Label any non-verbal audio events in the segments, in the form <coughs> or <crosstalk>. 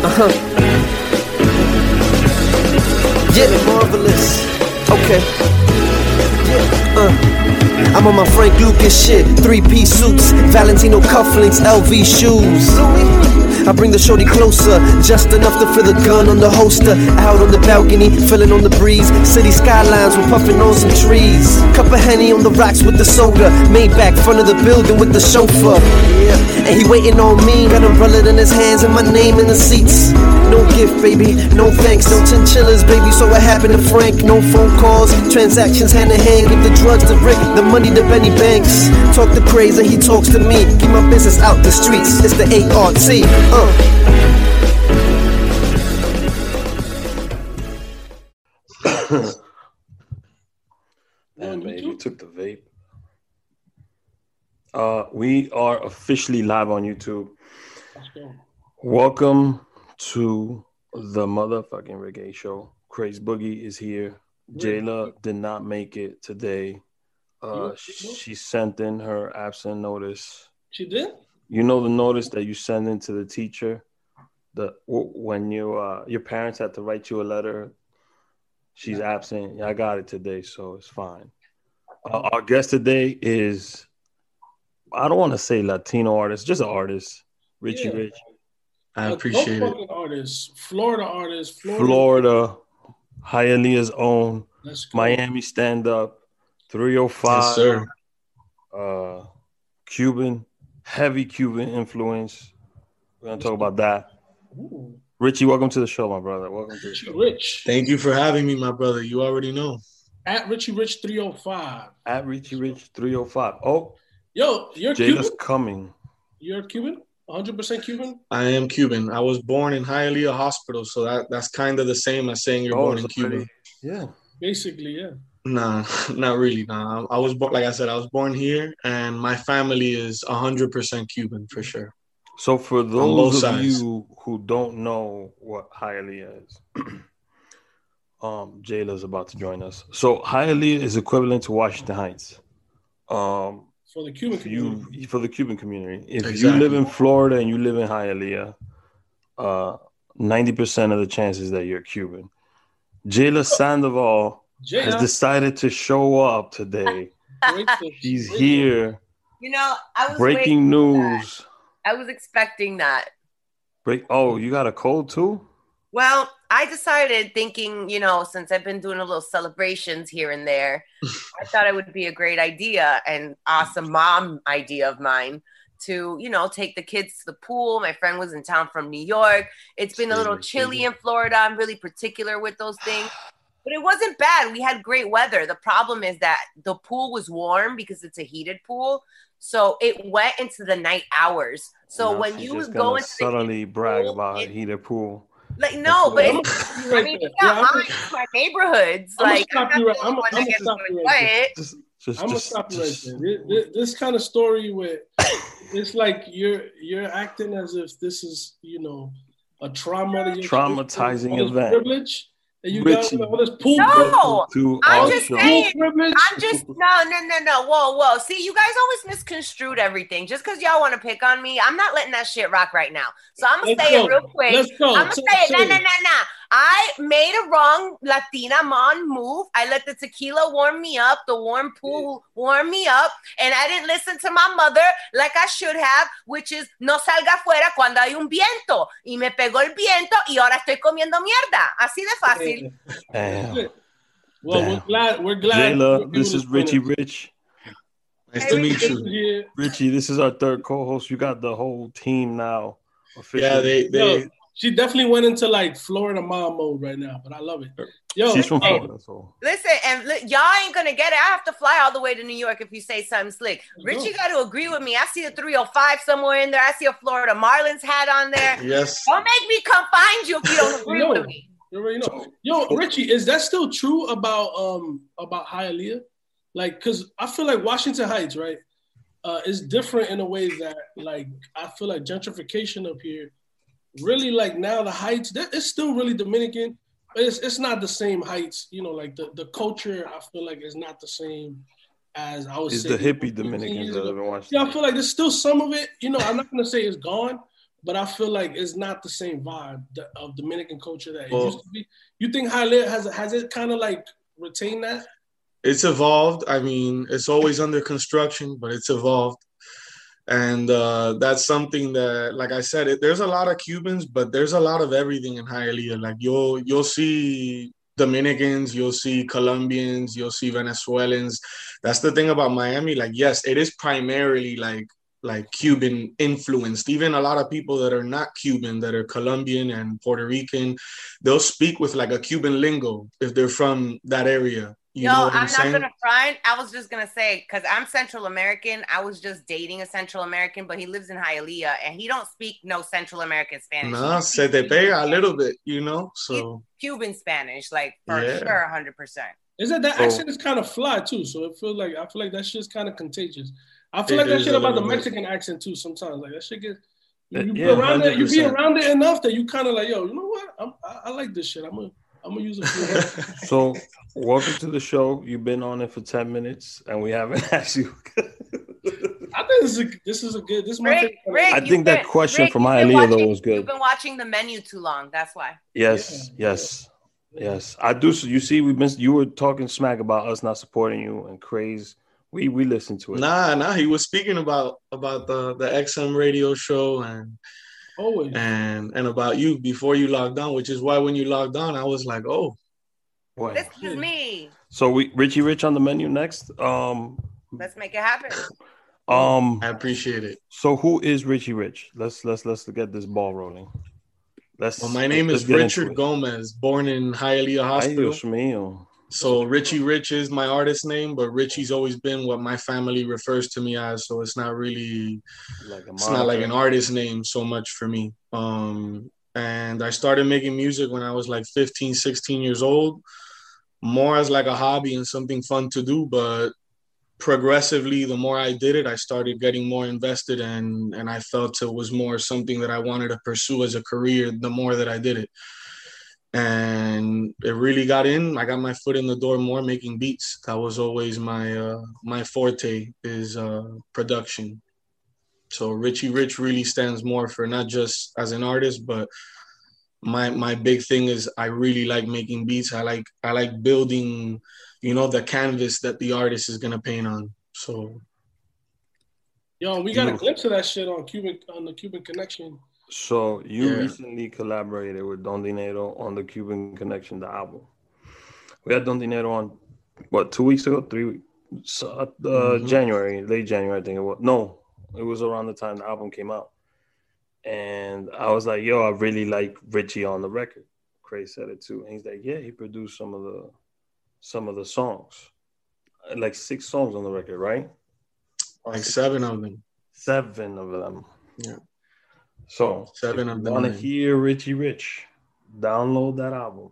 Uh-huh. Yeah, marvelous. Okay. Yeah, uh. I'm on my Frank Lucas shit. Three piece suits, Valentino cufflinks, LV shoes. I bring the shorty closer, just enough to feel the gun on the holster. Out on the balcony, feeling on the breeze. City skylines, we're puffing on some trees. Cup of Henny on the rocks with the soda. Maybach, front of the building with the chauffeur. And he waiting on me, got umbrella in his hands and my name in the seats. No gift, baby, no thanks, no chinchillas, baby. So what happened to Frank? No phone calls, transactions hand in hand. Give the drugs to Rick, the money to Benny Banks. Talk the crazy, he talks to me. Keep my business out the streets. It's the ART. Uh. <coughs> Damn, baby, you took the vape. Uh, we are officially live on YouTube. Welcome to the motherfucking Rick H show. Craze Boogie is here. Jayla did not make it today. Uh, she sent in her absent notice. She did. You know the notice that you send in to the teacher, the when you uh, your parents had to write you a letter. She's absent. Yeah, I got it today, so it's fine. Uh, our guest today is I don't want to say Latino artist, just an artist, Richie yeah. Rich. I appreciate it. Artist, Florida artist, Florida, Florida Hialeah's own, Miami stand up, 305. Yes, sir. Uh, Cuban, heavy Cuban influence. We're gonna talk about that. Ooh. Richie, welcome to the show, my brother. Welcome to the show. Rich. Thank you for having me, my brother. You already know. At Richie Rich 305. At Richie Rich 305. Oh. Yo, you're Jada's Cuban? coming. You're Cuban? 100% Cuban? I am Cuban. I was born in Hialeah Hospital, so that, that's kind of the same as saying you're oh, born in Cuba. Pretty, yeah. Basically, yeah. Nah, <laughs> not really. Nah, I was born, like I said, I was born here, and my family is 100% Cuban for sure. So, for those of sides. you who don't know what Hialeah is, <clears throat> um, Jayla's about to join us. So, Hialeah is equivalent to Washington Heights. Um, for the Cuban community. You, for the Cuban community. If exactly. you live in Florida and you live in Hialeah, uh, 90% of the chances that you're Cuban. Jayla Sandoval Jayla. has decided to show up today. She's <laughs> here. You know, I was breaking news. I was expecting that. Break. Oh, you got a cold too? Well, I decided thinking, you know, since I've been doing a little celebrations here and there, I thought it would be a great idea and awesome mom idea of mine to, you know, take the kids to the pool. My friend was in town from New York. It's been a little chilly in Florida. I'm really particular with those things. But it wasn't bad. We had great weather. The problem is that the pool was warm because it's a heated pool. So it went into the night hours. So no, when you go into suddenly brag pool, about it, a heated pool. Like no, but it's, I mean, yeah, mine, my neighborhoods. I'm like I'm, I'm, I'm, gonna stop you right there. Just, I'm gonna stop you right there. This, this kind of story with it's like you're you're acting as if this is you know a trauma, traumatizing event. Privilege and you Richie. got all this pool. No, I'm just saying. I'm just no, no, no, no. Whoa, whoa. See, you guys always misconstrued everything. Just because y'all want to pick on me, I'm not letting that shit rock right now. So I'm gonna say go. it real quick. Let's go. I'm gonna say it. No, no, no, no. I made a wrong Latina mon move. I let the tequila warm me up, the warm pool warm me up, and I didn't listen to my mother like I should have, which is no salga afuera cuando hay un viento. Y me pegó el viento y ahora estoy comiendo mierda. Así de fácil. Damn. Well, Damn. we're glad. We're glad. Jayla, this is Richie Rich. Nice hey, to meet you, Richie. This is our third co-host. You got the whole team now. Officially. Yeah, they they she definitely went into like Florida mom mode right now, but I love it. Yo, she's from Florida, so listen, and li- y'all ain't gonna get it. I have to fly all the way to New York if you say something slick. Richie got to agree with me. I see a 305 somewhere in there. I see a Florida Marlins hat on there. Yes. Don't make me come find you if you don't <laughs> agree with me. You already know. Yo, Richie, is that still true about um about Hialeah? Like, cause I feel like Washington Heights, right, uh, is different in a way that like I feel like gentrification up here really like now the heights that it's still really Dominican, but it's it's not the same heights. You know, like the the culture I feel like is not the same as I was. It's the hippie Dominicans that Yeah, I feel like there's still some of it. You know, I'm not gonna say it's gone, but I feel like it's not the same vibe of Dominican culture that it used to be. You think Hialeah has has it kind of like retained that? It's evolved. I mean, it's always under construction, but it's evolved. And uh, that's something that, like I said, it, there's a lot of Cubans, but there's a lot of everything in Hialeah. Like you'll you'll see Dominicans, you'll see Colombians, you'll see Venezuelans. That's the thing about Miami. Like, yes, it is primarily like like Cuban influenced. Even a lot of people that are not Cuban, that are Colombian and Puerto Rican, they'll speak with like a Cuban lingo if they're from that area. You Yo, I'm, I'm not gonna front. I was just gonna say because I'm Central American. I was just dating a Central American, but he lives in Hialeah and he don't speak no Central American Spanish. No, se te pega a little bit, you know. So Cuban Spanish, like for yeah. sure, hundred percent. Is that that accent is kind of fly too? So it feels like I feel like that shit's kind of contagious. I feel like that shit about the Mexican bit. accent too. Sometimes like that shit gets you, you yeah, be around 100%. it, you be around it enough that you kind of like, yo, you know what? I'm, I, I like this shit. I'm gonna I'm gonna use it. <laughs> so, welcome to the show. You've been on it for ten minutes, and we haven't <laughs> asked you. I think this is a, this is a good. This Rick, Rick, I think that question Rick, from Hialeah though was good. You've been watching the menu too long. That's why. Yes, yeah, yes, yes. I do. So you see, we've been. You were talking smack about us not supporting you and craze. We we listened to it. Nah, nah. He was speaking about about the the XM radio show and Always. And and about you before you logged on, which is why when you logged on, I was like, oh, boy. This is me. So we Richie Rich on the menu next. Um let's make it happen. Um I appreciate it. So who is Richie Rich? Let's let's let's get this ball rolling. Let's well, my name is Richard Gomez, born in Hialeah Hospital. So Richie Rich is my artist name, but Richie's always been what my family refers to me as. So it's not really like it's not like an artist name so much for me. Um, and I started making music when I was like 15, 16 years old, more as like a hobby and something fun to do. But progressively, the more I did it, I started getting more invested and and I felt it was more something that I wanted to pursue as a career the more that I did it and it really got in. I got my foot in the door more making beats. That was always my uh, my forte is uh, production. So Richie Rich really stands more for not just as an artist, but my my big thing is I really like making beats. I like I like building, you know, the canvas that the artist is gonna paint on. So Yo, we got a glimpse of that shit on Cuban on the Cuban Connection so you yeah. recently collaborated with Don Dinero on the Cuban Connection, the album. We had Don Dinero on what two weeks ago, three weeks, uh, mm-hmm. January, late January, I think it was. No, it was around the time the album came out, and I was like, "Yo, I really like Richie on the record." Cray said it too, and he's like, "Yeah, he produced some of the some of the songs, like six songs on the record, right? Like seven of them. Seven of them. Yeah. So seven of them. Want to hear Richie Rich? Download that album.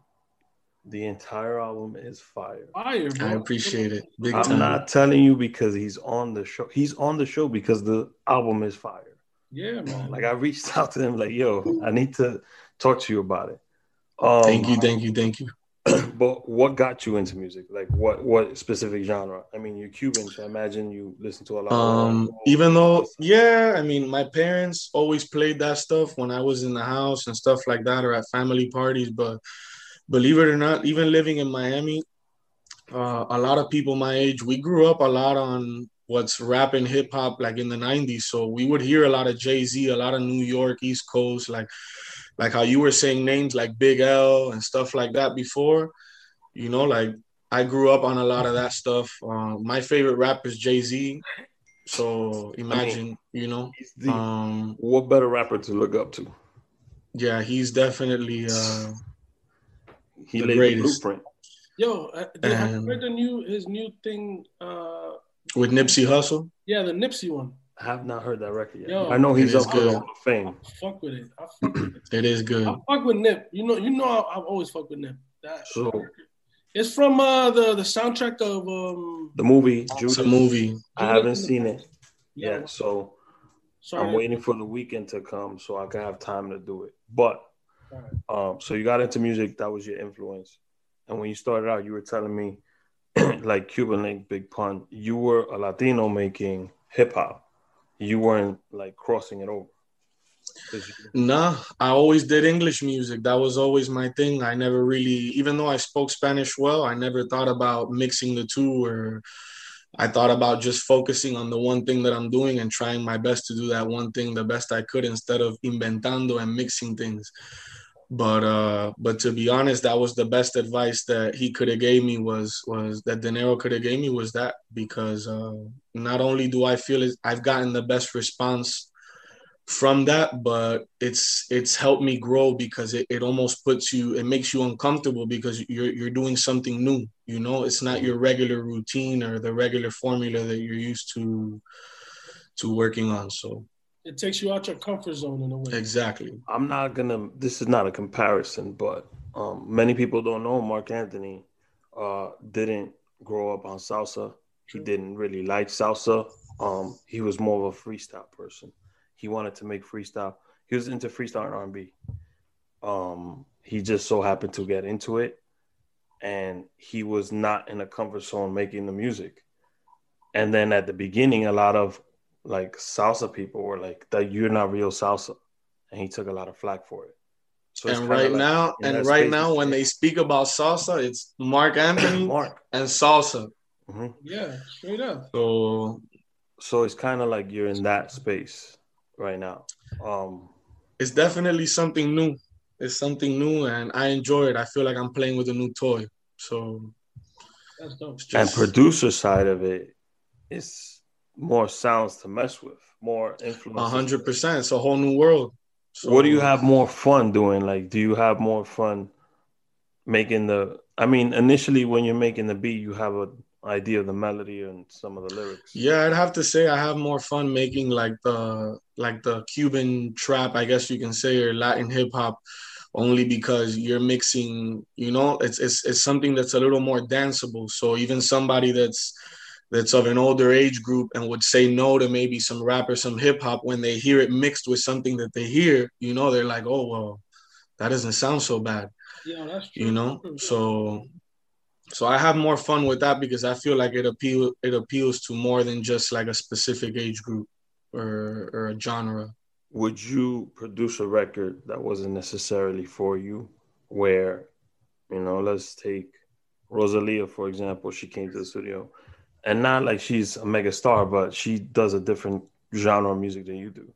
The entire album is fire. Fire, bro. I appreciate it. Big I'm time. not telling you because he's on the show. He's on the show because the album is fire. Yeah, man. Like I reached <laughs> out to him, like, yo, I need to talk to you about it. Um, thank you, thank you, thank you. But what got you into music? Like what what specific genre? I mean, you're Cuban, so I imagine you listen to a lot. Um, even though, yeah, I mean, my parents always played that stuff when I was in the house and stuff like that, or at family parties. But believe it or not, even living in Miami, uh, a lot of people my age, we grew up a lot on what's rap and hip hop, like in the '90s. So we would hear a lot of Jay Z, a lot of New York, East Coast, like like how you were saying names like Big L and stuff like that before. You know, like I grew up on a lot of that stuff. Uh, my favorite rapper is Jay Z. So imagine, I mean, you know, the, um, what better rapper to look up to? Yeah, he's definitely uh, he the greatest. The blueprint. Yo, uh, did, have you heard the new his new thing uh, with Nipsey Hussle? Yeah, the Nipsey one. I have not heard that record yet. Yo, I know he's up good. Hall of Fame. I fuck with it. I fuck with it. it is good. I fuck with Nip. You know, you know, I, have always fuck with Nip. That so it's from uh, the the soundtrack of um the movie. Judas. It's a movie. I haven't seen it. Yeah, so Sorry. I'm waiting for the weekend to come so I can have time to do it. But um, so you got into music. That was your influence. And when you started out, you were telling me, <clears throat> like Cuban Link, Big Pun, you were a Latino making hip hop you weren't like crossing it over. Nah, I always did English music. That was always my thing. I never really, even though I spoke Spanish well, I never thought about mixing the two or I thought about just focusing on the one thing that I'm doing and trying my best to do that one thing the best I could instead of inventando and mixing things. But uh but to be honest, that was the best advice that he could have gave me was was that Dinero could have gave me was that because uh not only do I feel it, I've gotten the best response from that but it's it's helped me grow because it, it almost puts you it makes you uncomfortable because you're you're doing something new you know? It's not your regular routine or the regular formula that you're used to to working on so it takes you out your comfort zone in a way exactly i'm not gonna this is not a comparison but um, many people don't know Marc Anthony uh, didn't grow up on salsa he didn't really like salsa um, he was more of a freestyle person he wanted to make freestyle. He was into freestyle and R&B. Um, he just so happened to get into it, and he was not in a comfort zone making the music. And then at the beginning, a lot of like salsa people were like, "That you're not real salsa," and he took a lot of flack for it. So and right like, now, and right now, when they speak about salsa, it's Marc <coughs> Anthony Marc. and salsa. Mm-hmm. Yeah, straight up. So, so it's kind of like you're in that space right now. Um, it's definitely something new. It's something new, and I enjoy it. I feel like I'm playing with a new toy. So, just... and producer side of it is more sounds to mess with, more influence. hundred percent. It's a whole new world. So, what do you have more fun doing? Like, do you have more fun making the? I mean, initially when you're making the beat, you have a idea of the melody and some of the lyrics. Yeah, I'd have to say I have more fun making like the like the Cuban trap, I guess you can say, or Latin hip hop, only because you're mixing. You know, it's it's it's something that's a little more danceable. So even somebody that's that's of an older age group and would say no to maybe some rap or some hip hop when they hear it mixed with something that they hear, you know, they're like, oh well, that doesn't sound so bad. Yeah, that's true. You know, so so I have more fun with that because I feel like it appeal it appeals to more than just like a specific age group or or a genre. Would you produce a record that wasn't necessarily for you, where, you know, let's take Rosalia for example. She came to the studio, and not like she's a mega star, but she does a different genre of music than you do.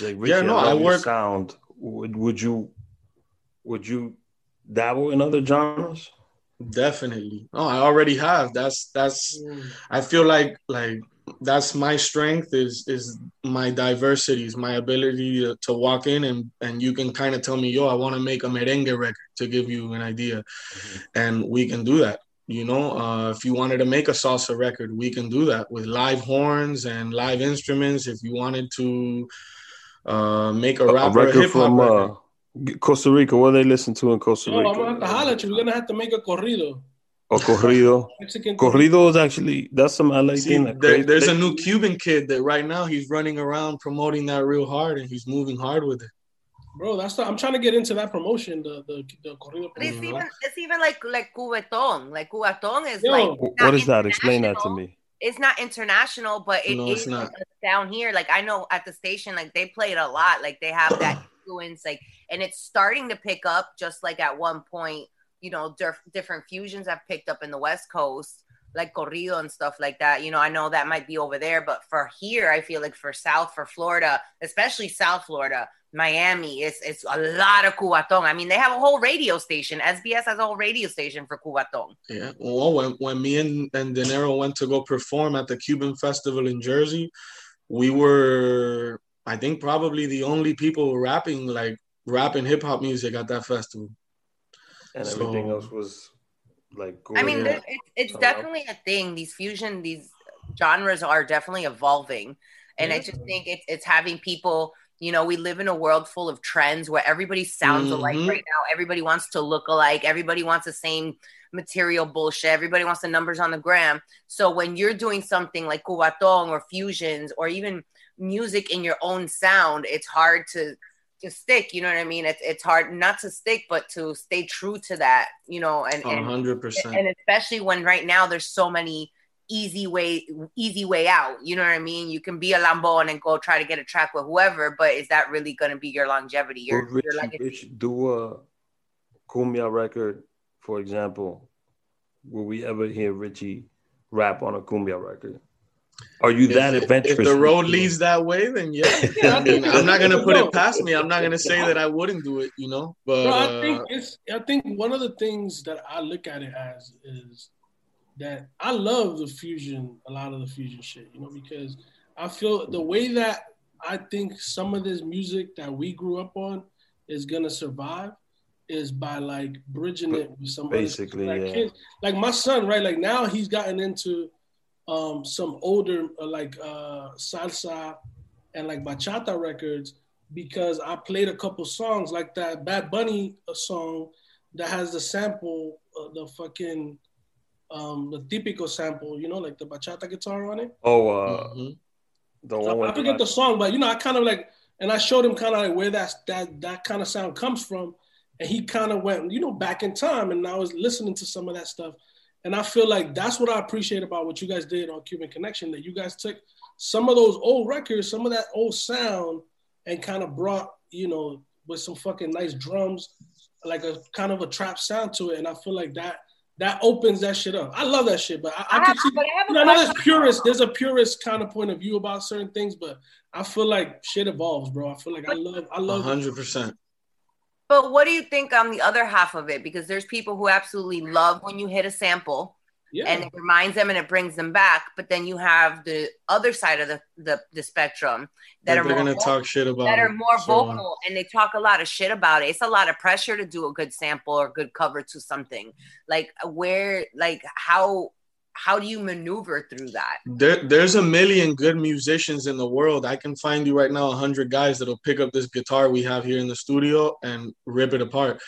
Like, yeah, no, I, I work sound. Would would you would you dabble in other genres? Definitely. Oh, I already have. That's that's. I feel like like that's my strength is is my diversity, is my ability to, to walk in and and you can kind of tell me, yo, I want to make a merengue record to give you an idea. Mm-hmm. And we can do that. You know, uh, if you wanted to make a salsa record, we can do that with live horns and live instruments. If you wanted to uh, make a, a rapper a hip hop record. Uh, Costa Rica, what they listen to in Costa Rica? No, I'm gonna have to holler at you. We're gonna have to make a corrido. A corrido. <laughs> corrido is actually that's some LA See, thing. there, there's a new Cuban kid that right now he's running around promoting that real hard and he's moving hard with it. Bro, that's the, I'm trying to get into that promotion, the the, the corrido. It's even it's even like like cubatón. Like cubatón is Yo, like what is that? Explain that to me. It's not international, but it no, is down here. Like I know at the station, like they play it a lot. Like they have that <clears throat> influence. Like and it's starting to pick up just like at one point you know diff- different fusions have picked up in the west coast like corrido and stuff like that you know i know that might be over there but for here i feel like for south for florida especially south florida miami it's it's a lot of cubatón. I mean they have a whole radio station. Sbs has a whole radio station for cubatón. Yeah well when, when me and, and dinero went to go perform at the cuban festival in jersey we were i think probably the only people rapping like rapping hip hop music at that festival. And so, everything else was like. I mean, it's, it's definitely a thing. These fusion, these genres are definitely evolving, and yeah. I just think it's it's having people. You know, we live in a world full of trends where everybody sounds mm-hmm. alike right now. Everybody wants to look alike. Everybody wants the same material bullshit. Everybody wants the numbers on the gram. So when you're doing something like cubatón or fusions or even music in your own sound, it's hard to to stick you know what i mean it's, it's hard not to stick but to stay true to that you know and, and 100% and especially when right now there's so many easy way easy way out. You know what I mean? You can be a Lambon and go try to get a track with whoever, but is that really going to be your longevity? Your, Rich, your legacy? do a cumbia record, for example. Will we ever hear Richie rap on a cumbia record? Are you that if, adventurous? If the road leads that way, then yeah. <laughs> yeah I mean, I'm not gonna put it past me. I'm not gonna say that <laughs> I wouldn't do it. You know, but no, I think uh, it's. I think one of the things that I look at it as is that I love the fusion, a lot of the fusion shit, you know, because I feel the way that I think some of this music that we grew up on is gonna survive is by like bridging it with some basically like, yeah. kids. like my son, right? Like now he's gotten into um some older uh, like uh salsa and like bachata records because I played a couple songs like that Bad Bunny uh, song that has the sample, uh, the fucking um, the typical sample, you know, like the bachata guitar on it. Oh, uh, mm-hmm. the one I, I forget the song, but you know, I kind of like, and I showed him kind of like where that that that kind of sound comes from, and he kind of went, you know, back in time, and I was listening to some of that stuff, and I feel like that's what I appreciate about what you guys did on Cuban Connection, that you guys took some of those old records, some of that old sound, and kind of brought, you know, with some fucking nice drums, like a kind of a trap sound to it, and I feel like that that opens that shit up. I love that shit, but I, I, I can see. You know, I know there's purist. There's a purist kind of point of view about certain things, but I feel like shit evolves, bro. I feel like I love. I love. Hundred percent. But what do you think on the other half of it? Because there's people who absolutely love when you hit a sample yeah. and it reminds them and it brings them back. But then you have the other side of the the, the spectrum that are gonna vocal, talk shit about that are more vocal uh, and they talk a lot of shit about it. It's a lot of pressure to do a good sample or good cover to something. Like where, like how how do you maneuver through that? There, there's a million good musicians in the world. I can find you right now a hundred guys that'll pick up this guitar we have here in the studio and rip it apart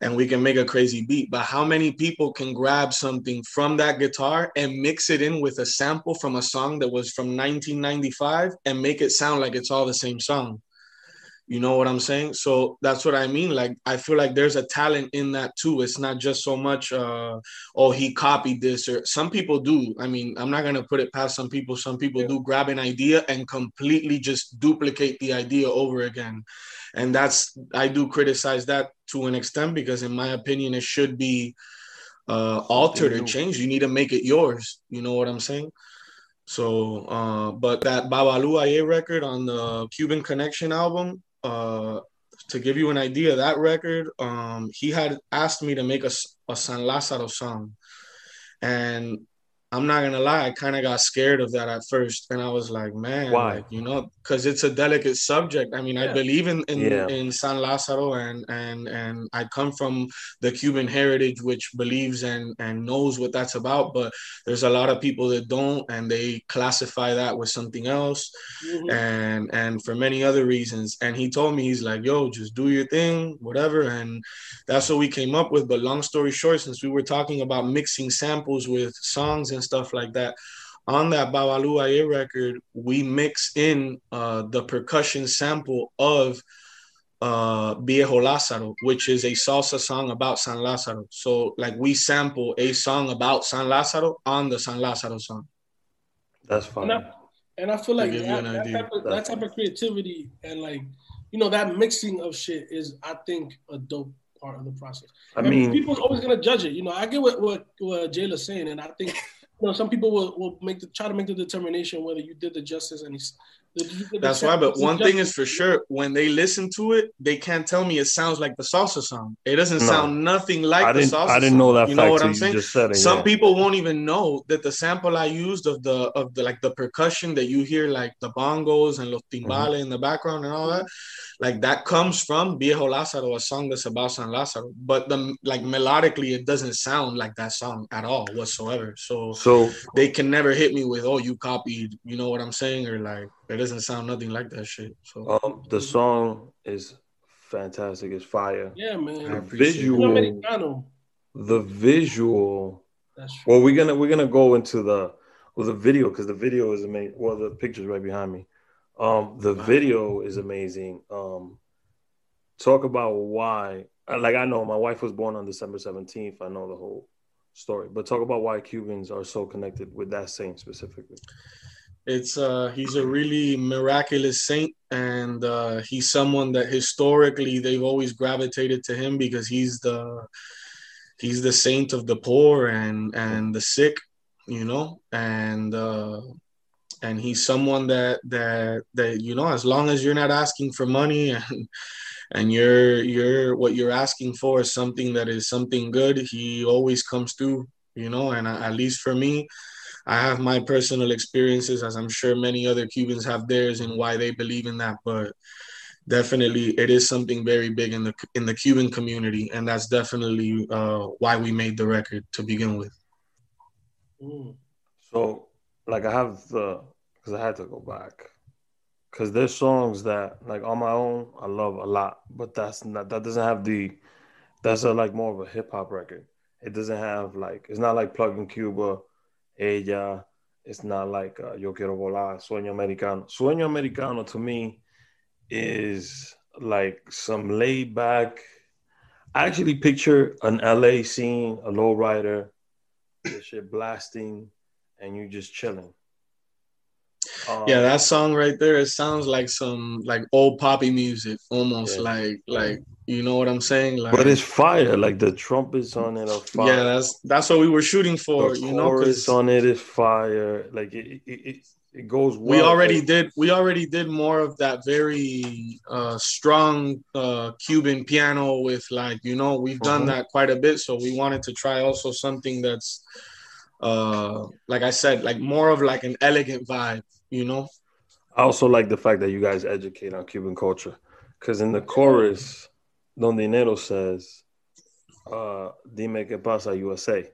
and we can make a crazy beat. But how many people can grab something from that guitar and mix it in with a sample from a song that was from 1995 and make it sound like it's all the same song? You know what I'm saying? So that's what I mean. Like I feel like there's a talent in that too. It's not just so much uh oh he copied this or some people do. I mean, I'm not gonna put it past some people. Some people yeah. do grab an idea and completely just duplicate the idea over again. And that's I do criticize that to an extent because in my opinion it should be uh altered or changed. You need to make it yours. You know what I'm saying? So, uh, but that Babalu Aye record on the Cuban Connection album, uh, to give you an idea, that record, um, he had asked me to make a, a San Lazaro song. And I'm not gonna lie, I kind of got scared of that at first, and I was like, man, why? Like, you know, because it's a delicate subject. I mean, yeah. I believe in in, yeah. in San Lazaro, and and and I come from the Cuban heritage, which believes and and knows what that's about. But there's a lot of people that don't, and they classify that with something else, mm-hmm. and and for many other reasons. And he told me, he's like, yo, just do your thing, whatever, and that's what we came up with. But long story short, since we were talking about mixing samples with songs and stuff like that. On that Babalu record, we mix in uh, the percussion sample of uh, Viejo Lázaro, which is a salsa song about San Lázaro. So, like, we sample a song about San Lázaro on the San Lázaro song. That's fine. And I, and I feel like that, that, type of, that type of creativity and like, you know, that mixing of shit is, I think, a dope part of the process. I and mean, people's always gonna judge it. You know, I get what what, what Jayla's saying, and I think you know, some people will, will make the try to make the determination whether you did the justice and that's why. But one thing is for sure, when they listen to it, they can't tell me it sounds like the salsa song. It doesn't no. sound nothing like I the salsa. I didn't know that. You know what I'm saying? It, Some yeah. people won't even know that the sample I used of the of the like the percussion that you hear, like the bongos and los timbales mm-hmm. in the background and all that, like that comes from Viejo Lázaro, a song that's about San Lázaro. But the like melodically, it doesn't sound like that song at all whatsoever. So so they can never hit me with, oh, you copied. You know what I'm saying? Or like it doesn't sound nothing like that shit. So um, the song is fantastic. It's fire. Yeah, man. visual. The visual. Well, we're gonna we're gonna go into the well the video because the video is amazing. Well, the picture's right behind me. Um, the video is amazing. Um, talk about why. Like I know my wife was born on December seventeenth. I know the whole story. But talk about why Cubans are so connected with that saint specifically. It's uh he's a really miraculous saint and uh he's someone that historically they've always gravitated to him because he's the he's the saint of the poor and and the sick, you know, and uh and he's someone that that that you know as long as you're not asking for money <laughs> and and you're you're what you're asking for is something that is something good he always comes through you know? And at least for me i have my personal experiences as i'm sure many other cubans have theirs and why they believe in that but definitely it is something very big in the in the cuban community and that's definitely uh, why we made the record to begin with mm. so like i have the because i had to go back because there's songs that like on my own I love a lot, but that's not that doesn't have the that's a like more of a hip hop record. It doesn't have like it's not like Plug in Cuba, Ella. It's not like uh, Yo Quiero Volar, Sueño Americano. Sueño Americano to me is like some laid back. I actually picture an LA scene, a lowrider, shit blasting, and you just chilling. Um, yeah, that song right there, it sounds like some like old poppy music, almost yeah. like like you know what I'm saying? Like, but it's fire. Like the trumpets on it are fire. Yeah, that's that's what we were shooting for. The you know, chorus on it is fire. Like it, it, it, it goes. Well. We already did. We already did more of that very uh, strong uh, Cuban piano with like you know we've done uh-huh. that quite a bit. So we wanted to try also something that's uh like I said, like more of like an elegant vibe you know. I also like the fact that you guys educate on Cuban culture, because in the chorus, Don Dinero says, uh, "Dime qué pasa USA."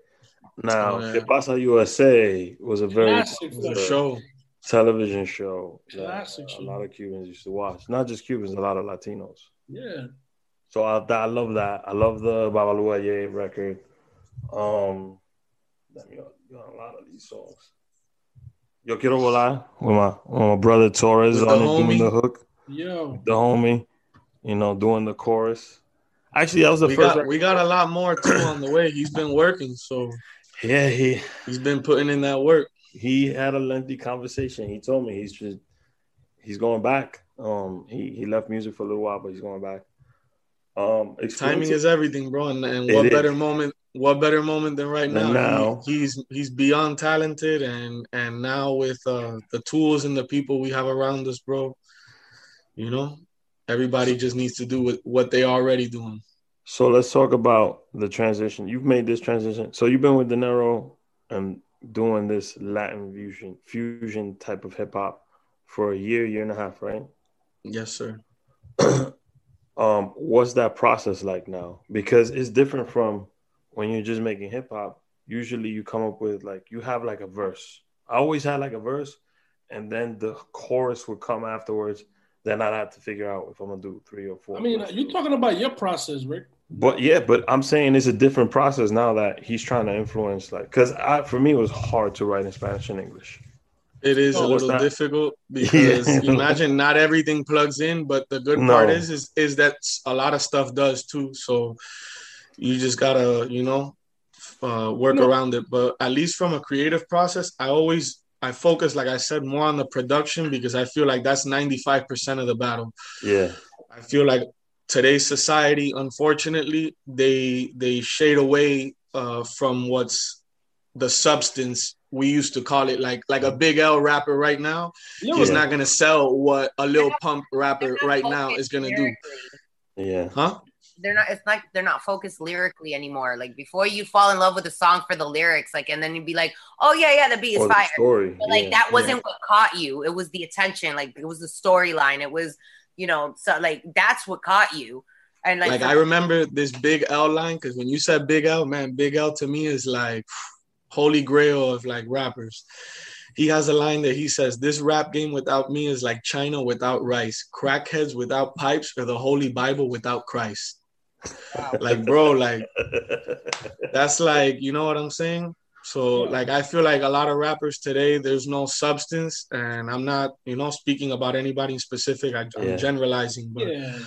Now, oh, yeah. "Qué pasa USA" was a very show, television show that a lot of Cubans used to watch. Not just Cubans, a lot of Latinos. Yeah. So I, I love that. I love the Babalu Aye record. Um, you know, a lot of these songs. Yo quiero volar with my, with my brother Torres with on the, doing the hook. Yo, the homie, you know, doing the chorus. Actually, that was the we first. Got, we got a lot more too on the way. He's been working, so yeah, he he's been putting in that work. He had a lengthy conversation. He told me he's just he's going back. Um, he he left music for a little while, but he's going back. Um, timing is everything, bro. And, and what better moment what better moment than right now? now. He, he's he's beyond talented, and and now with uh, the tools and the people we have around us, bro. You know, everybody just needs to do what they already doing. So let's talk about the transition. You've made this transition. So you've been with Dinero and doing this Latin fusion fusion type of hip hop for a year, year and a half, right? Yes, sir. <clears throat> um, what's that process like now? Because it's different from when you're just making hip hop, usually you come up with like you have like a verse. I always had like a verse, and then the chorus would come afterwards. Then I'd have to figure out if I'm gonna do three or four. I mean, you're talking about your process, Rick. But yeah, but I'm saying it's a different process now that he's trying to influence, like, because I for me it was hard to write in Spanish and English. It is oh, a little difficult <laughs> because yeah. imagine not everything plugs in, but the good part is, is is that a lot of stuff does too. So you just gotta you know uh, work no. around it but at least from a creative process i always i focus like i said more on the production because i feel like that's 95% of the battle yeah i feel like today's society unfortunately they they shade away uh, from what's the substance we used to call it like like a big L rapper right now. Yeah. He's not gonna sell what a Lil Pump rapper right now is gonna do. Yeah. Huh? They're not it's like they're not focused lyrically anymore like before you fall in love with a song for the lyrics like and then you'd be like oh yeah yeah the beat is fire story. But, like yeah, that wasn't yeah. what caught you it was the attention like it was the storyline it was you know so like that's what caught you and like, like so- I remember this big L line because when you said big L man big L to me is like holy grail of like rappers he has a line that he says, This rap game without me is like China without rice, crackheads without pipes, or the Holy Bible without Christ. Wow. <laughs> like, bro, like that's like, you know what I'm saying? So, like, I feel like a lot of rappers today, there's no substance, and I'm not, you know, speaking about anybody in specific. I, am generalizing, but yeah.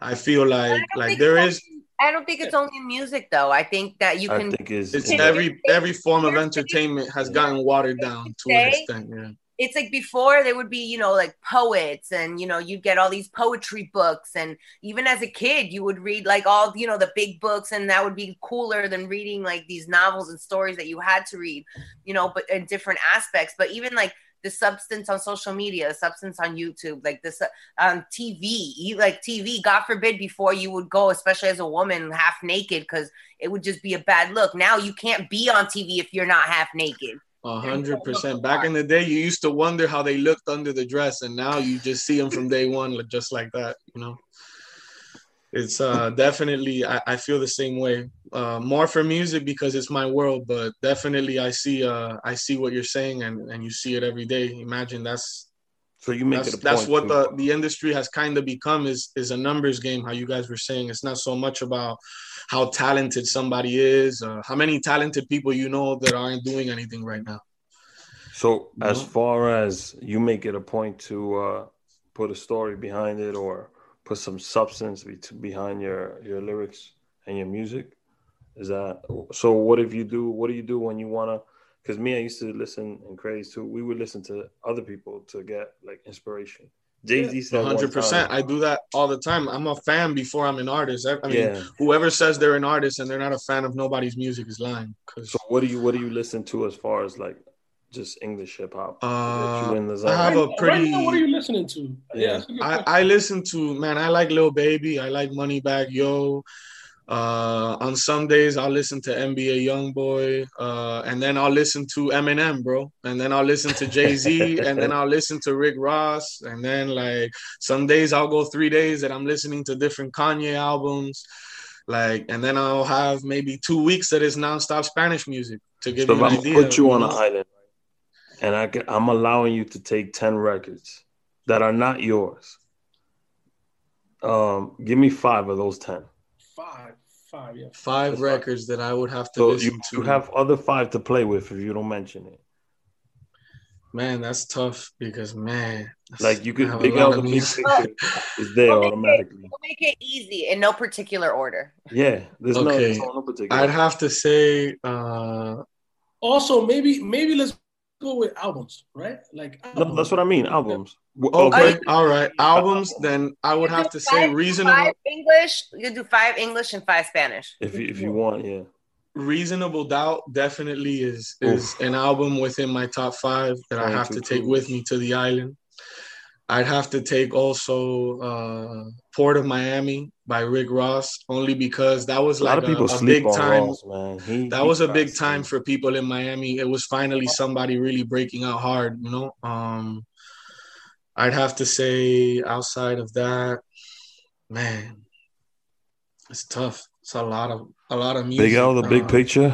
I feel like, like there is I don't think it's only music though. I think that you can. I think it's, it's every every form of entertainment has gotten watered down to an extent. Yeah it's like before there would be you know like poets and you know you'd get all these poetry books and even as a kid you would read like all you know the big books and that would be cooler than reading like these novels and stories that you had to read you know but in different aspects but even like the substance on social media, the substance on YouTube, like this on um, TV, like TV. God forbid, before you would go, especially as a woman, half naked, because it would just be a bad look. Now you can't be on TV if you're not half naked. A hundred percent. <laughs> Back in the day, you used to wonder how they looked under the dress, and now you just see them from day one, just like that. You know, it's uh, definitely. I, I feel the same way. Uh, more for music because it's my world, but definitely I see. Uh, I see what you're saying, and and you see it every day. Imagine that's. So you make that's, it. that's what the the industry has kind of become is is a numbers game. How you guys were saying, it's not so much about how talented somebody is, uh, how many talented people you know that aren't doing anything right now. So, you as know? far as you make it a point to uh, put a story behind it or put some substance behind your your lyrics and your music, is that so? What if you do? What do you do when you wanna? Because me, I used to listen and craze too. We would listen to other people to get like inspiration. Jay Z said 100%. I do that all the time. I'm a fan before I'm an artist. I, I mean, yeah. whoever says they're an artist and they're not a fan of nobody's music is lying. So what do you what do you listen to as far as like just English hip hop? Uh, I have a pretty. Right now, what are you listening to? Yeah, I, I listen to man. I like Lil Baby. I like Moneybagg Yo. Uh, on some days I'll listen to NBA YoungBoy, uh, and then I'll listen to Eminem, bro, and then I'll listen to Jay Z, <laughs> and then I'll listen to Rick Ross, and then like some days I'll go three days that I'm listening to different Kanye albums, like, and then I'll have maybe two weeks that is nonstop Spanish music to give so you an I'm idea. Put you on an island, and I can, I'm allowing you to take ten records that are not yours. Um, give me five of those ten. Five, five, yeah. Five That's records five. that I would have to so listen you, to. You have other five to play with if you don't mention it. Man, that's tough because man, like you could Big L the big picture is there we'll automatically. It, we'll make it easy in no particular order. Yeah, there's okay. no, no particular. I'd have to say. uh Also, maybe maybe let's go with albums, right? Like albums. No, that's what I mean. Albums. Okay, all right. <laughs> Albums. Then I would have to say reasonable. Five English. You do five English and five Spanish. If you, if you want, yeah. Reasonable Doubt definitely is is Oof. an album within my top five that I have to take with me to the island. I'd have to take also uh, Port of Miami by Rick Ross, only because that was like a, a, a big time. Ross, man. He, that he was a big time for people in Miami. It was finally somebody really breaking out hard, you know. Um, I'd have to say outside of that, man, it's tough. It's a lot of a lot of music. Big L, the big uh, picture.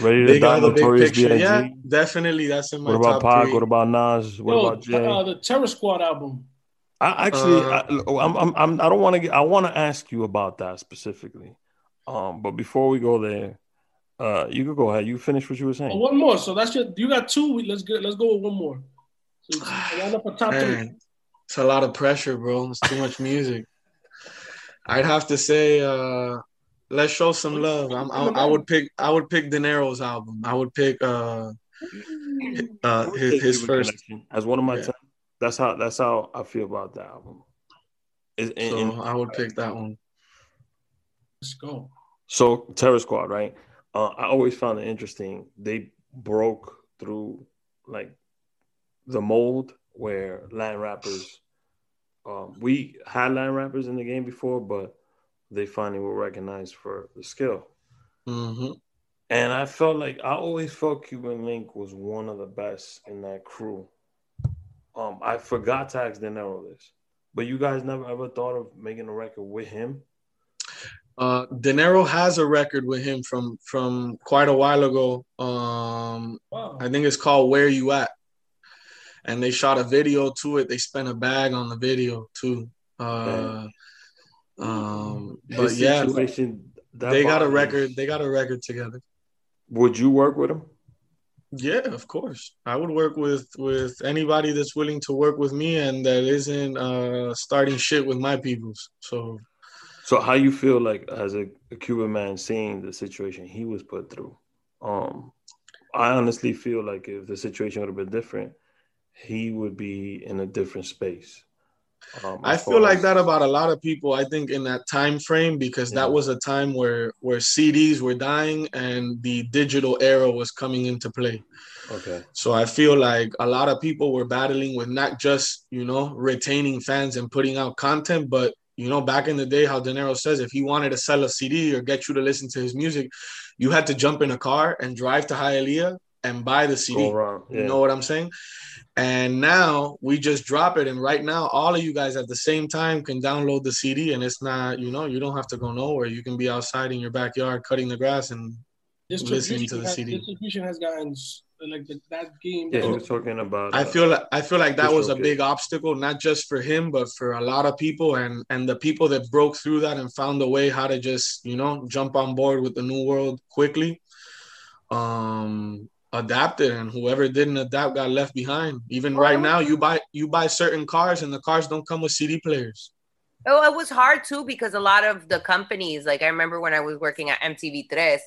Ready to die, Notorious B.I.G. Yeah, definitely. That's in my What about Pac? Three. What about Nas? What Yo, about Jay? Uh, the Terror Squad album. I actually, uh, I, I'm, I'm, I'm, I don't want to get. I want to ask you about that specifically. Um, but before we go there, uh, you could go ahead. You finish what you were saying. One more. So that's your. You got two. Let's get. Let's go with one more. So <sighs> up a top Man, three. It's a lot of pressure, bro. It's too much music. I'd have to say, uh, let's show some love. I'm, I, I would pick. I would pick Dinero's album. I would pick uh, uh his, his first as one of my. Yeah. Ten. That's how. That's how I feel about that album. so in, I would pick that one. Let's go. So Terror Squad, right? Uh, I always found it interesting. They broke through like the mold where Latin rappers. Um, we had Latin rappers in the game before, but they finally were recognized for the skill. Mm-hmm. And I felt like I always felt Cuban Link was one of the best in that crew. Um, I forgot to ask Dinero this, but you guys never ever thought of making a record with him? Uh, Dinero has a record with him from from quite a while ago. Um, wow. I think it's called "Where You At," and they shot a video to it. They spent a bag on the video too. Uh, um, but yeah, they got a record. They got a record together. Would you work with him? Yeah, of course. I would work with with anybody that's willing to work with me and that isn't uh starting shit with my peoples. So So how you feel like as a, a Cuban man seeing the situation he was put through? Um, I honestly feel like if the situation would have been different, he would be in a different space. Um, I feel like that about a lot of people. I think in that time frame because yeah. that was a time where where CDs were dying and the digital era was coming into play. Okay. So I feel like a lot of people were battling with not just you know retaining fans and putting out content, but you know back in the day, how Dinero says, if he wanted to sell a CD or get you to listen to his music, you had to jump in a car and drive to Hialeah and buy the CD. Yeah. You know what I'm saying? And now we just drop it. And right now, all of you guys at the same time can download the CD. And it's not, you know, you don't have to go nowhere. You can be outside in your backyard cutting the grass and listening to the has, CD. Distribution has gotten like the, that game. Yeah, we're talking about. I feel like I feel like that was a big obstacle, not just for him, but for a lot of people, and and the people that broke through that and found a way how to just you know jump on board with the new world quickly. Um, adapted and whoever didn't adapt got left behind. Even right oh. now you buy you buy certain cars and the cars don't come with cd players. Oh it was hard too because a lot of the companies like i remember when i was working at mtv3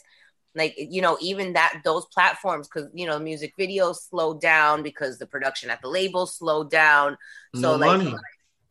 like you know even that those platforms because you know music videos slowed down because the production at the label slowed down. So no like money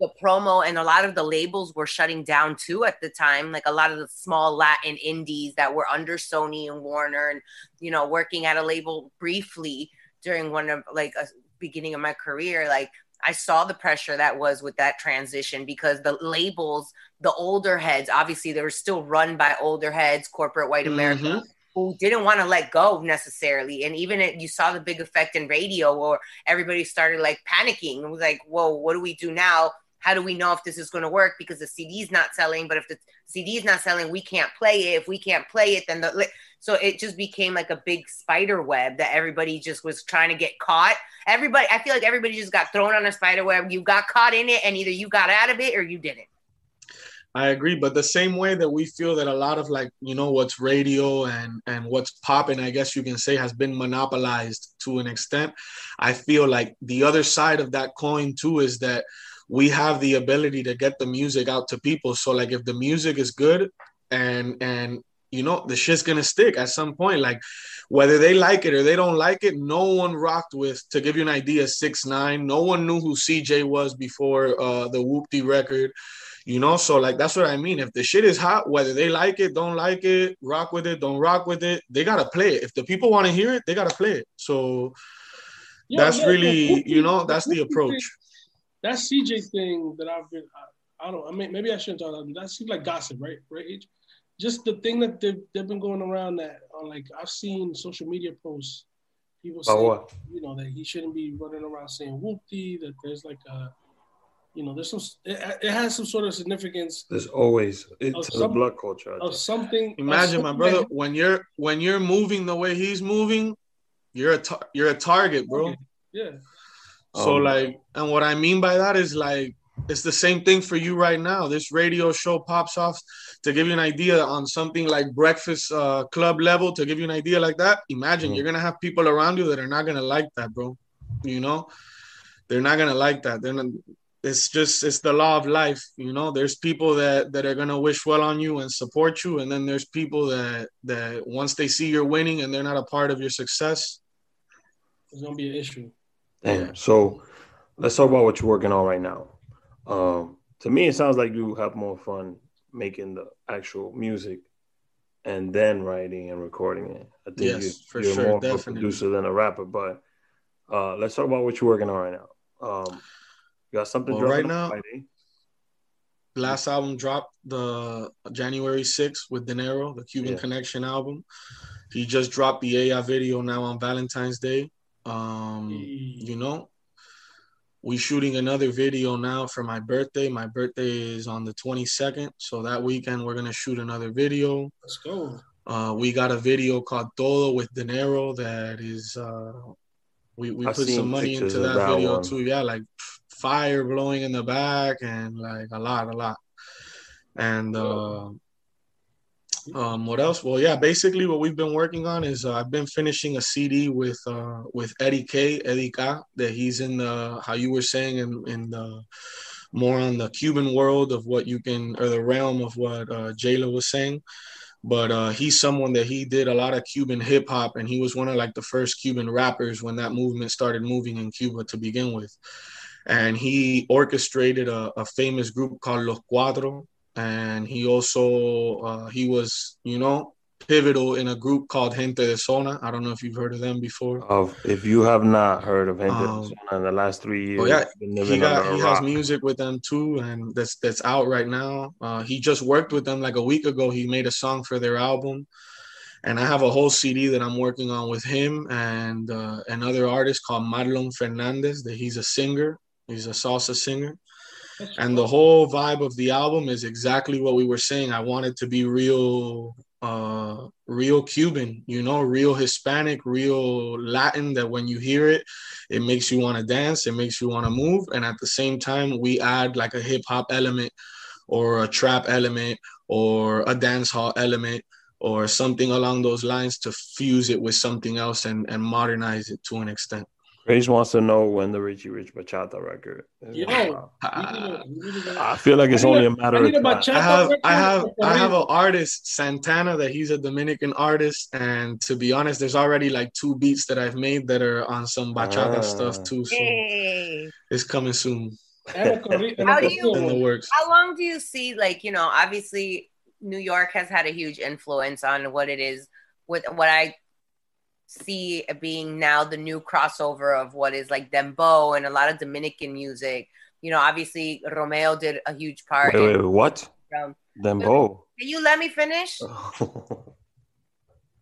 the promo and a lot of the labels were shutting down too at the time like a lot of the small latin indies that were under sony and warner and you know working at a label briefly during one of like a beginning of my career like I saw the pressure that was with that transition because the labels, the older heads, obviously they were still run by older heads, corporate white America, mm-hmm. who didn't want to let go necessarily. And even it, you saw the big effect in radio where everybody started like panicking. It was like, whoa, what do we do now? How do we know if this is going to work because the CD's not selling? But if the CD's not selling, we can't play it. If we can't play it, then the so it just became like a big spider web that everybody just was trying to get caught. Everybody, I feel like everybody just got thrown on a spider web. You got caught in it, and either you got out of it or you didn't. I agree, but the same way that we feel that a lot of like you know what's radio and and what's popping, I guess you can say, has been monopolized to an extent. I feel like the other side of that coin too is that we have the ability to get the music out to people. So like if the music is good and and you know the shit's gonna stick at some point. Like whether they like it or they don't like it, no one rocked with to give you an idea, six nine. No one knew who CJ was before uh the Whoopty record. You know, so like that's what I mean. If the shit is hot, whether they like it, don't like it, rock with it, don't rock with it, they gotta play it. If the people want to hear it, they gotta play it. So yeah, that's yeah, really, you know, that's the approach that CJ thing that I've been, I, I don't, I mean, maybe I shouldn't talk about that. That seems like gossip, right? Right? Just the thing that they've, they've been going around that, on like, I've seen social media posts, people say, you know, that he shouldn't be running around saying whoopty, that there's like a, you know, there's some, it, it has some sort of significance. There's always, it's some, a blood culture. Of something. Imagine, of my brother, that, when you're, when you're moving the way he's moving, you're a, tar- you're a target, bro. Yeah. So um, like, and what I mean by that is like, it's the same thing for you right now. This radio show pops off to give you an idea on something like Breakfast uh, Club level. To give you an idea like that, imagine mm-hmm. you're gonna have people around you that are not gonna like that, bro. You know, they're not gonna like that. They're not, it's just it's the law of life you know there's people that that are going to wish well on you and support you and then there's people that that once they see you're winning and they're not a part of your success it's going to be an issue Damn. So let's talk about what you're working on right now. Um, to me, it sounds like you have more fun making the actual music and then writing and recording it. I think yes, you, for you're sure, more definitely. a producer than a rapper. But uh, let's talk about what you're working on right now. Um, you got something well, right now? Friday. Last album dropped the January 6th with Dinero, the Cuban yeah. Connection album. He just dropped the AI video now on Valentine's Day. Um, you know, we shooting another video now for my birthday. My birthday is on the 22nd, so that weekend we're gonna shoot another video. Let's go. Uh, we got a video called Todo with Dinero that is uh, we, we put some money into that, that video one. too. Yeah, like fire blowing in the back and like a lot, a lot. And uh, um, what else? Well, yeah, basically what we've been working on is uh, I've been finishing a CD with uh, with Eddie K, Eddie K, that he's in the how you were saying in in the more on the Cuban world of what you can or the realm of what uh, Jayla was saying. But uh, he's someone that he did a lot of Cuban hip hop, and he was one of like the first Cuban rappers when that movement started moving in Cuba to begin with. And he orchestrated a, a famous group called Los Cuatro, and he also uh, he was you know pivotal in a group called Gente de Zona. I don't know if you've heard of them before. Of if you have not heard of Gente um, de Zona in the last three years, yeah, he got he has music with them too, and that's that's out right now. Uh, he just worked with them like a week ago. He made a song for their album, and I have a whole CD that I'm working on with him and uh, another artist called Marlon Fernandez. That he's a singer. He's a salsa singer. And the whole vibe of the album is exactly what we were saying. I wanted to be real uh, real Cuban, you know, real Hispanic, real Latin that when you hear it, it makes you want to dance, it makes you want to move. And at the same time, we add like a hip hop element or a trap element or a dance hall element or something along those lines to fuse it with something else and, and modernize it to an extent. Grace wants to know when the Richy Rich Bachata record. Is I feel like it's only a matter of time. I have, I have, I have an artist Santana that he's a Dominican artist, and to be honest, there's already like two beats that I've made that are on some bachata ah. stuff too. So hey. it's coming soon. how do you? In the works. How long do you see? Like you know, obviously New York has had a huge influence on what it is with what I see being now the new crossover of what is like dembow and a lot of Dominican music. You know, obviously Romeo did a huge part. Wait, wait, wait what? Um, dembow. Can you let me finish? <laughs>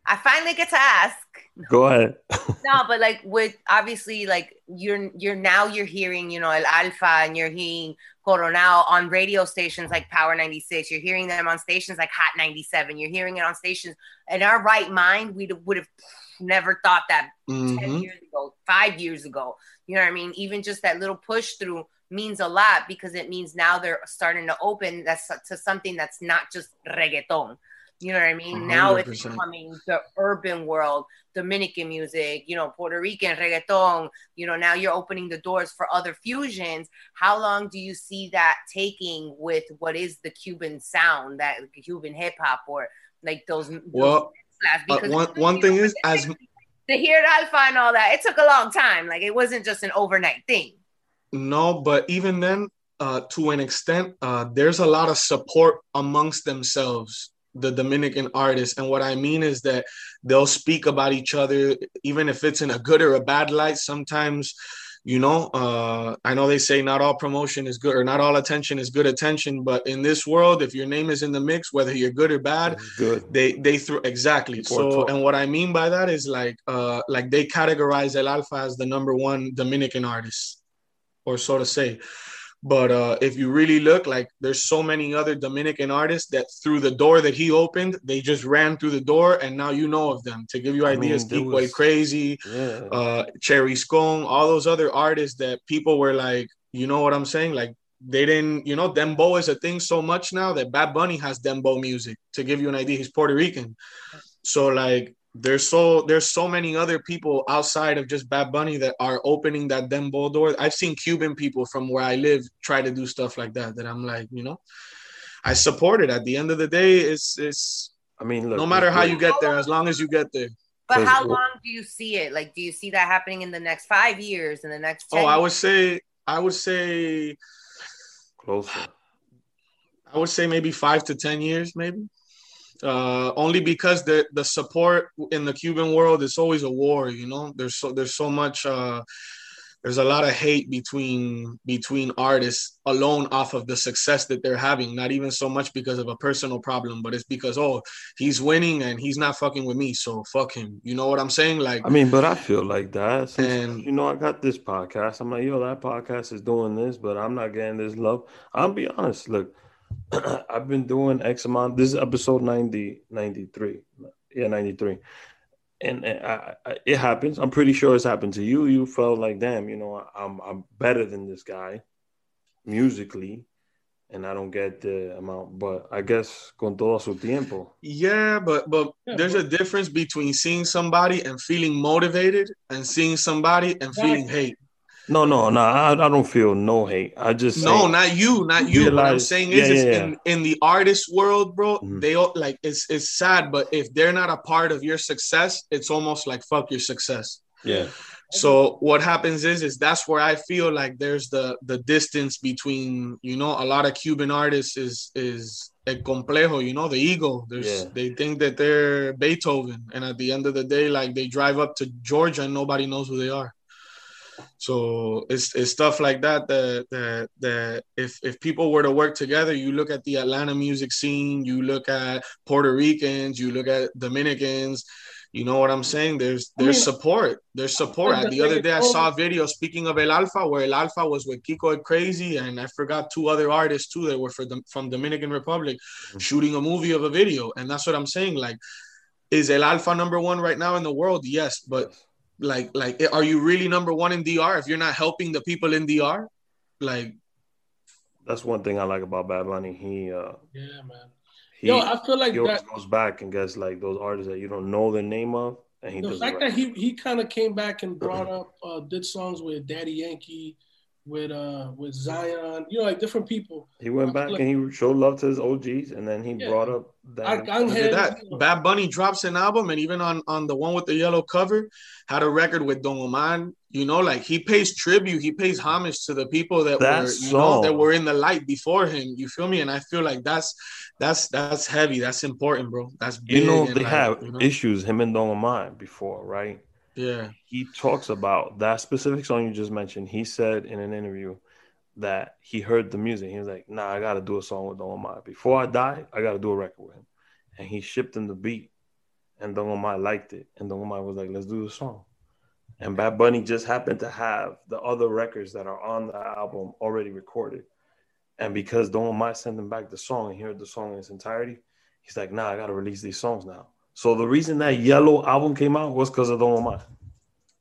I finally get to ask. <laughs> Go ahead. no, but like with obviously like you're you're now you're hearing, you know, El Alfa and you're hearing Coronel on radio stations like Power 96. You're hearing them on stations like Hot 97. You're hearing it on stations in our right mind, we would have never thought that mm-hmm. 10 years ago, five years ago. You know what I mean? Even just that little push through means a lot because it means now they're starting to open that's to something that's not just reggaeton. You know what I mean? 100%. Now it's becoming the urban world, Dominican music, you know, Puerto Rican reggaeton. You know, now you're opening the doors for other fusions. How long do you see that taking with what is the Cuban sound, that Cuban hip hop, or like those? Well, class because one, one thing is as <laughs> to hear Alfa and all that, it took a long time. Like it wasn't just an overnight thing. No, but even then, uh, to an extent, uh, there's a lot of support amongst themselves, the Dominican artists. And what I mean is that they'll speak about each other, even if it's in a good or a bad light. Sometimes you know uh, i know they say not all promotion is good or not all attention is good attention but in this world if your name is in the mix whether you're good or bad good. they they throw exactly so and what i mean by that is like uh like they categorize el alfa as the number one dominican artist or so to say but uh, if you really look, like there's so many other Dominican artists that through the door that he opened, they just ran through the door, and now you know of them. To give you ideas, Deep Way Crazy, yeah. uh, Cherry Scone, all those other artists that people were like, you know what I'm saying? Like they didn't, you know, dembow is a thing so much now that Bad Bunny has dembow music. To give you an idea, he's Puerto Rican. So like there's so there's so many other people outside of just Bad Bunny that are opening that dembow door. I've seen Cuban people from where I live try to do stuff like that. That I'm like, you know, I support it. At the end of the day, it's it's. I mean, look, no matter how you get there, as long as you get there. But how long do you see it? Like, do you see that happening in the next five years? In the next? oh, I would say, I would say, closer. I would say maybe five to ten years, maybe uh, only because the the support in the Cuban world is always a war. You know, there's so there's so much. Uh, there's a lot of hate between between artists alone off of the success that they're having. Not even so much because of a personal problem, but it's because oh he's winning and he's not fucking with me, so fuck him. You know what I'm saying? Like I mean, but I feel like that. And you know, I got this podcast. I'm like, yo, that podcast is doing this, but I'm not getting this love. I'll be honest. Look, <clears throat> I've been doing X amount. This is episode 90, 93. Yeah, 93. And, and I, I, it happens. I'm pretty sure it's happened to you. You felt like, damn, you know, I'm I'm better than this guy musically, and I don't get the amount. But I guess con todo su tiempo. Yeah, but but yeah, there's a difference between seeing somebody and feeling motivated and seeing somebody and feeling hate. No, no, no. I, I don't feel no hate. I just no, not you, not you. Realize, what I'm saying is, yeah, is yeah. in in the artist world, bro. Mm-hmm. They all like it's it's sad, but if they're not a part of your success, it's almost like fuck your success. Yeah. So what happens is is that's where I feel like there's the the distance between you know a lot of Cuban artists is is el complejo, you know, the ego. There's yeah. they think that they're Beethoven, and at the end of the day, like they drive up to Georgia and nobody knows who they are. So it's, it's stuff like that, that that that if if people were to work together, you look at the Atlanta music scene, you look at Puerto Ricans, you look at Dominicans, you know what I'm saying? There's there's I mean, support. There's support. The other day I saw a video speaking of El Alfa where El Alfa was with Kiko Crazy and I forgot two other artists too that were for the, from Dominican Republic mm-hmm. shooting a movie of a video. And that's what I'm saying. Like, is El Alfa number one right now in the world? Yes, but like like are you really number one in DR if you're not helping the people in DR? Like that's one thing I like about Bad Bunny. He uh yeah man he, Yo, I feel like he that goes back and gets like those artists that you don't know the name of, and he the fact that he he kind of came back and brought up uh, did songs with Daddy Yankee, with uh with Zion, you know, like different people. He went back like, and he showed love to his OGs, and then he yeah. brought up that. I, that you know. Bad Bunny drops an album, and even on on the one with the yellow cover, had a record with Don Omar. You know, like he pays tribute, he pays homage to the people that, that were you know that were in the light before him. You feel me? And I feel like that's that's that's heavy. That's important, bro. That's big. You know they like, have you know? issues him and Don Omar before, right? Yeah. He talks about that specific song you just mentioned. He said in an interview that he heard the music. He was like, "Nah, I got to do a song with Don Omar before I die. I got to do a record with him." And he shipped him the beat, and Don Omar liked it, and Don Omar was like, "Let's do the song." And Bad Bunny just happened to have the other records that are on the album already recorded. And because Don Omar sent him back the song and he heard the song in its entirety, he's like, nah, I gotta release these songs now. So the reason that Yellow album came out was because of Don Omar.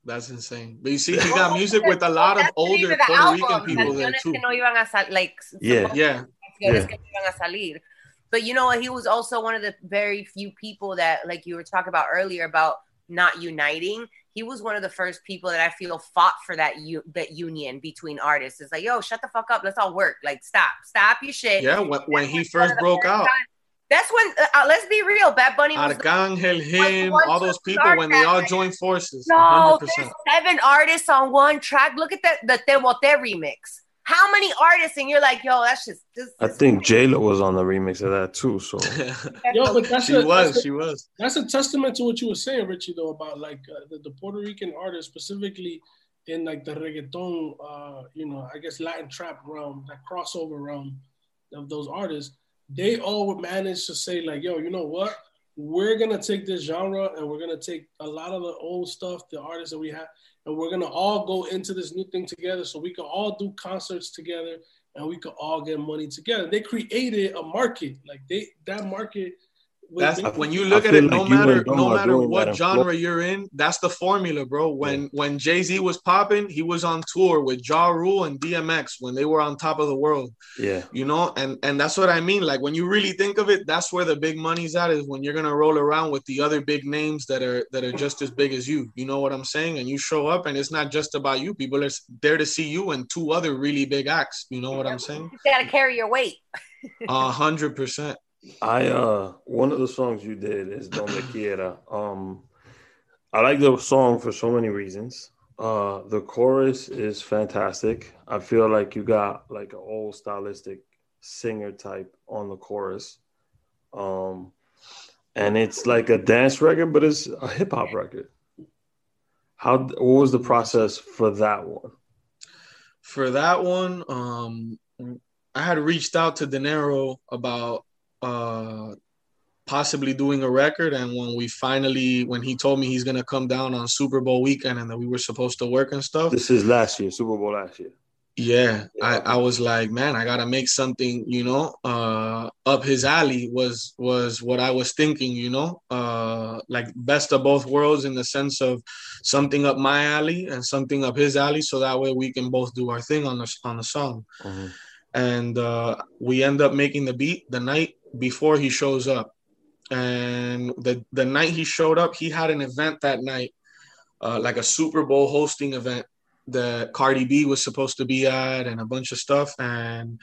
That's insane. But you see, he got music with a lot of older Puerto album. Rican people there too. No like, yeah, yeah. yeah. But you know what? He was also one of the very few people that, like you were talking about earlier, about not uniting he was one of the first people that I feel fought for that u- that union between artists. It's like, yo, shut the fuck up. Let's all work. Like, stop, stop your shit. Yeah, when, when he first broke out. Time. That's when, uh, uh, let's be real, Bad Bunny was Arcangel, him, all those people when they all joined forces. No, there's seven artists on one track. Look at that, the Te Boté remix how many artists and you're like, yo, that's just. This, I think J Lo was on the remix of that too. So. <laughs> yo, but that's she a, was. That's she was. That's a testament to what you were saying, Richy, though, about like uh, the, the, Puerto Rican artists, specifically in like the reggaeton, uh, you know, I guess Latin trap realm, that crossover realm of those artists. They all would manage to say like, yo, you know what? We're gonna take this genre and we're gonna take a lot of the old stuff, the artists that we have, and we're gonna all go into this new thing together so we can all do concerts together and we can all get money together. They created a market, like they that market that's when you look at it. No matter no matter what genre you're in, that's the formula, bro. When yeah. when Jay Z was popping, he was on tour with Ja Rule and DMX when they were on top of the world. Yeah, you know, and and that's what I mean. Like when you really think of it, that's where the big money's at. Is when you're gonna roll around with the other big names that are that are just as big as you. You know what I'm saying? And you show up, and it's not just about you. People are there to see you and two other really big acts. You know what I'm saying? You gotta carry your weight. <laughs> A hundred percent. I uh one of the songs you did is Donde <clears throat> Quiera. Um I like the song for so many reasons. Uh the chorus is fantastic. I feel like you got like an old stylistic singer type on the chorus. Um and it's like a dance record, but it's a hip hop record. How what was the process for that one? For that one, um I had reached out to Dinero about uh, possibly doing a record. And when we finally, when he told me he's gonna come down on Super Bowl weekend and that we were supposed to work and stuff. This is last year, Super Bowl last year. Yeah, I, I was like, man, I gotta make something, you know, uh, up his alley was was what I was thinking, you know, uh, like best of both worlds in the sense of something up my alley and something up his alley, so that way we can both do our thing on the on the song. Mm-hmm. And uh, we end up making the beat the night before he shows up. And the the night he showed up, he had an event that night, uh, like a Super Bowl hosting event that Cardi B was supposed to be at and a bunch of stuff. And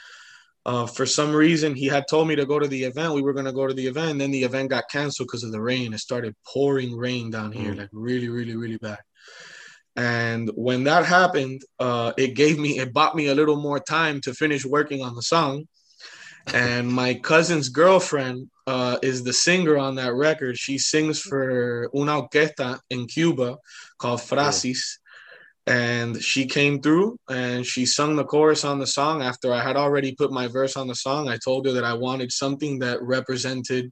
uh, for some reason, he had told me to go to the event. We were going to go to the event. And then the event got canceled because of the rain. It started pouring rain down here, mm. like really, really, really bad. And when that happened, uh, it gave me, it bought me a little more time to finish working on the song. And my cousin's girlfriend uh, is the singer on that record. She sings for una orquesta in Cuba called Frasis. And she came through and she sung the chorus on the song. After i had already put my verse on the song i told her that i wanted something that represented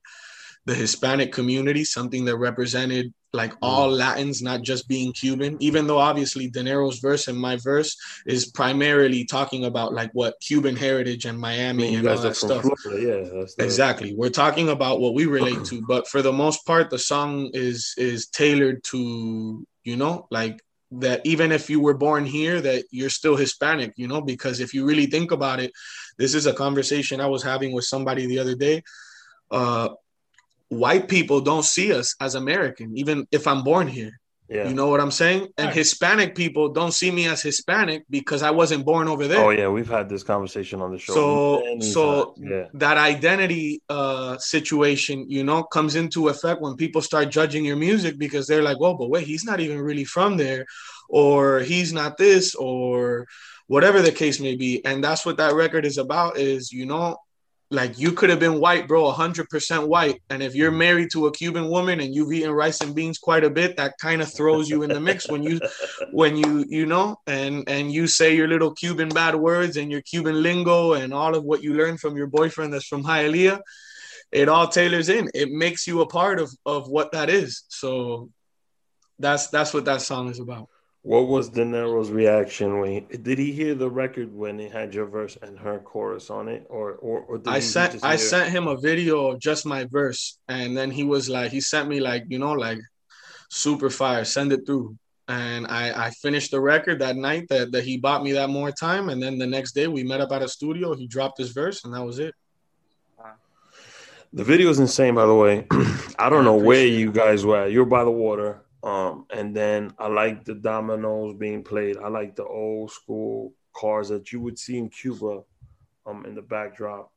the hispanic community something that represented like mm. all latins not just being cuban even though obviously dinero's verse and my verse is primarily talking about like what cuban heritage and miami I mean, and all that stuff Florida. yeah the... exactly we're talking about what we relate to but for the most part the song is is tailored to you know like that even if you were born here that you're still hispanic you know because if you really think about it this is a conversation i was having with somebody the other day uh white people don't see us as american even if i'm born here yeah. You know what I'm saying? And right. Hispanic people don't see me as Hispanic because I wasn't born over there. Oh yeah, we've had this conversation on the show. So so yeah. that identity uh situation, you know, comes into effect when people start judging your music because they're like, "Well, but wait, he's not even really from there or he's not this or whatever the case may be." And that's what that record is about is, you know, like you could have been white, bro, 100% white. And if you're married to a Cuban woman and you've eaten rice and beans quite a bit, that kind of throws you in the mix when you, <laughs> when you, you know, and, and you say your little Cuban bad words and your Cuban lingo and all of what you learned from your boyfriend that's from Hialeah, it all tailors in. It makes you a part of, of what that is. So that's, that's what that song is about. What was Dinero's reaction when he, did he hear the record when he had your verse and her chorus on it, or or, or I sent I sent him a video of just my verse, and then he was like he sent me like you know like super fire, send it through, and I I finished the record that night that that he bought me that more time, and then the next day we met up at a studio, he dropped his verse, and that was it. The video is insane, by the way. <clears throat> I don't I know where you guys were. You're by the water. Um, and then I like the dominoes being played. I like the old school cars that you would see in Cuba um, in the backdrop.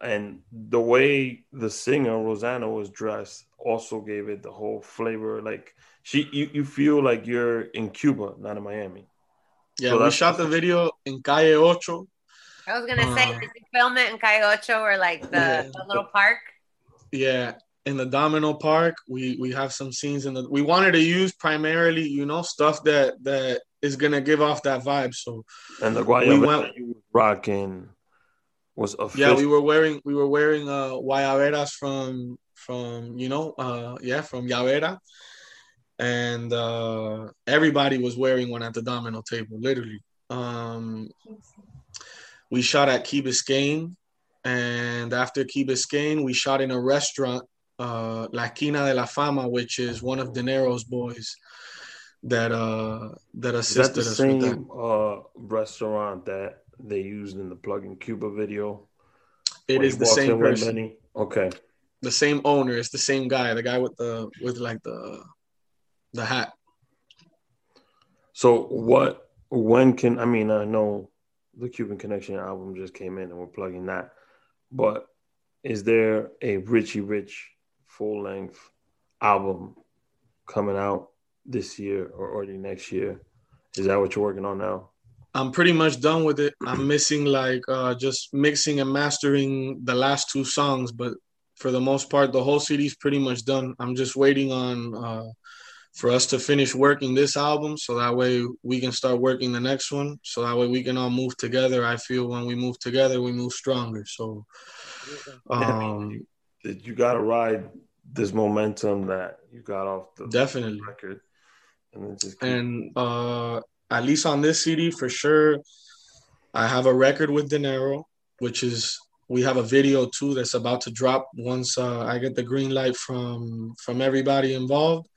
And the way the singer Rosanna was dressed also gave it the whole flavor. Like she, you, you feel like you're in Cuba, not in Miami. Yeah, so we shot the video in Calle Ocho. I was gonna uh, say, did you film it in Calle Ocho or like the, yeah, the little park? Yeah, in the Domino Park. We we have some scenes in the. We wanted to use primarily, you know, stuff that that is gonna give off that vibe. So and the Guayabera we went, you rocking was official. Yeah, we were wearing we were wearing uh Guayaberas from from you know uh yeah from Llavera. And uh everybody was wearing one at the domino table, literally. Um we shot at Key Biscayne, and after Key Biscayne, we shot in a restaurant uh, La Esquina de la Fama, which is one of Dinero's boys that uh that assisted is that the us same, Uh, restaurant that they used in the plug in Cuba video. It is the same person. Okay. The same owner. It's the same guy. The guy with the with like the the hat. So what? When can I mean? I know the Cuban Connection album just came in, and we're plugging that. But is there a Richy Rich full length album coming out this year or early next year. Is that what you're working on now? I'm pretty much done with it. I'm missing like uh, just mixing and mastering the last two songs, but for the most part, the whole CD is pretty much done. I'm just waiting on uh, for us to finish working this album, so that way we can start working the next one. So that way we can all move together. I feel when we move together, we move stronger. So, um, you got to ride this momentum that you got off the definitely record, and, keep- and uh, at least on this CD for sure, I have a record with Dinero, which is we have a video too that's about to drop once uh, I get the green light from from everybody involved.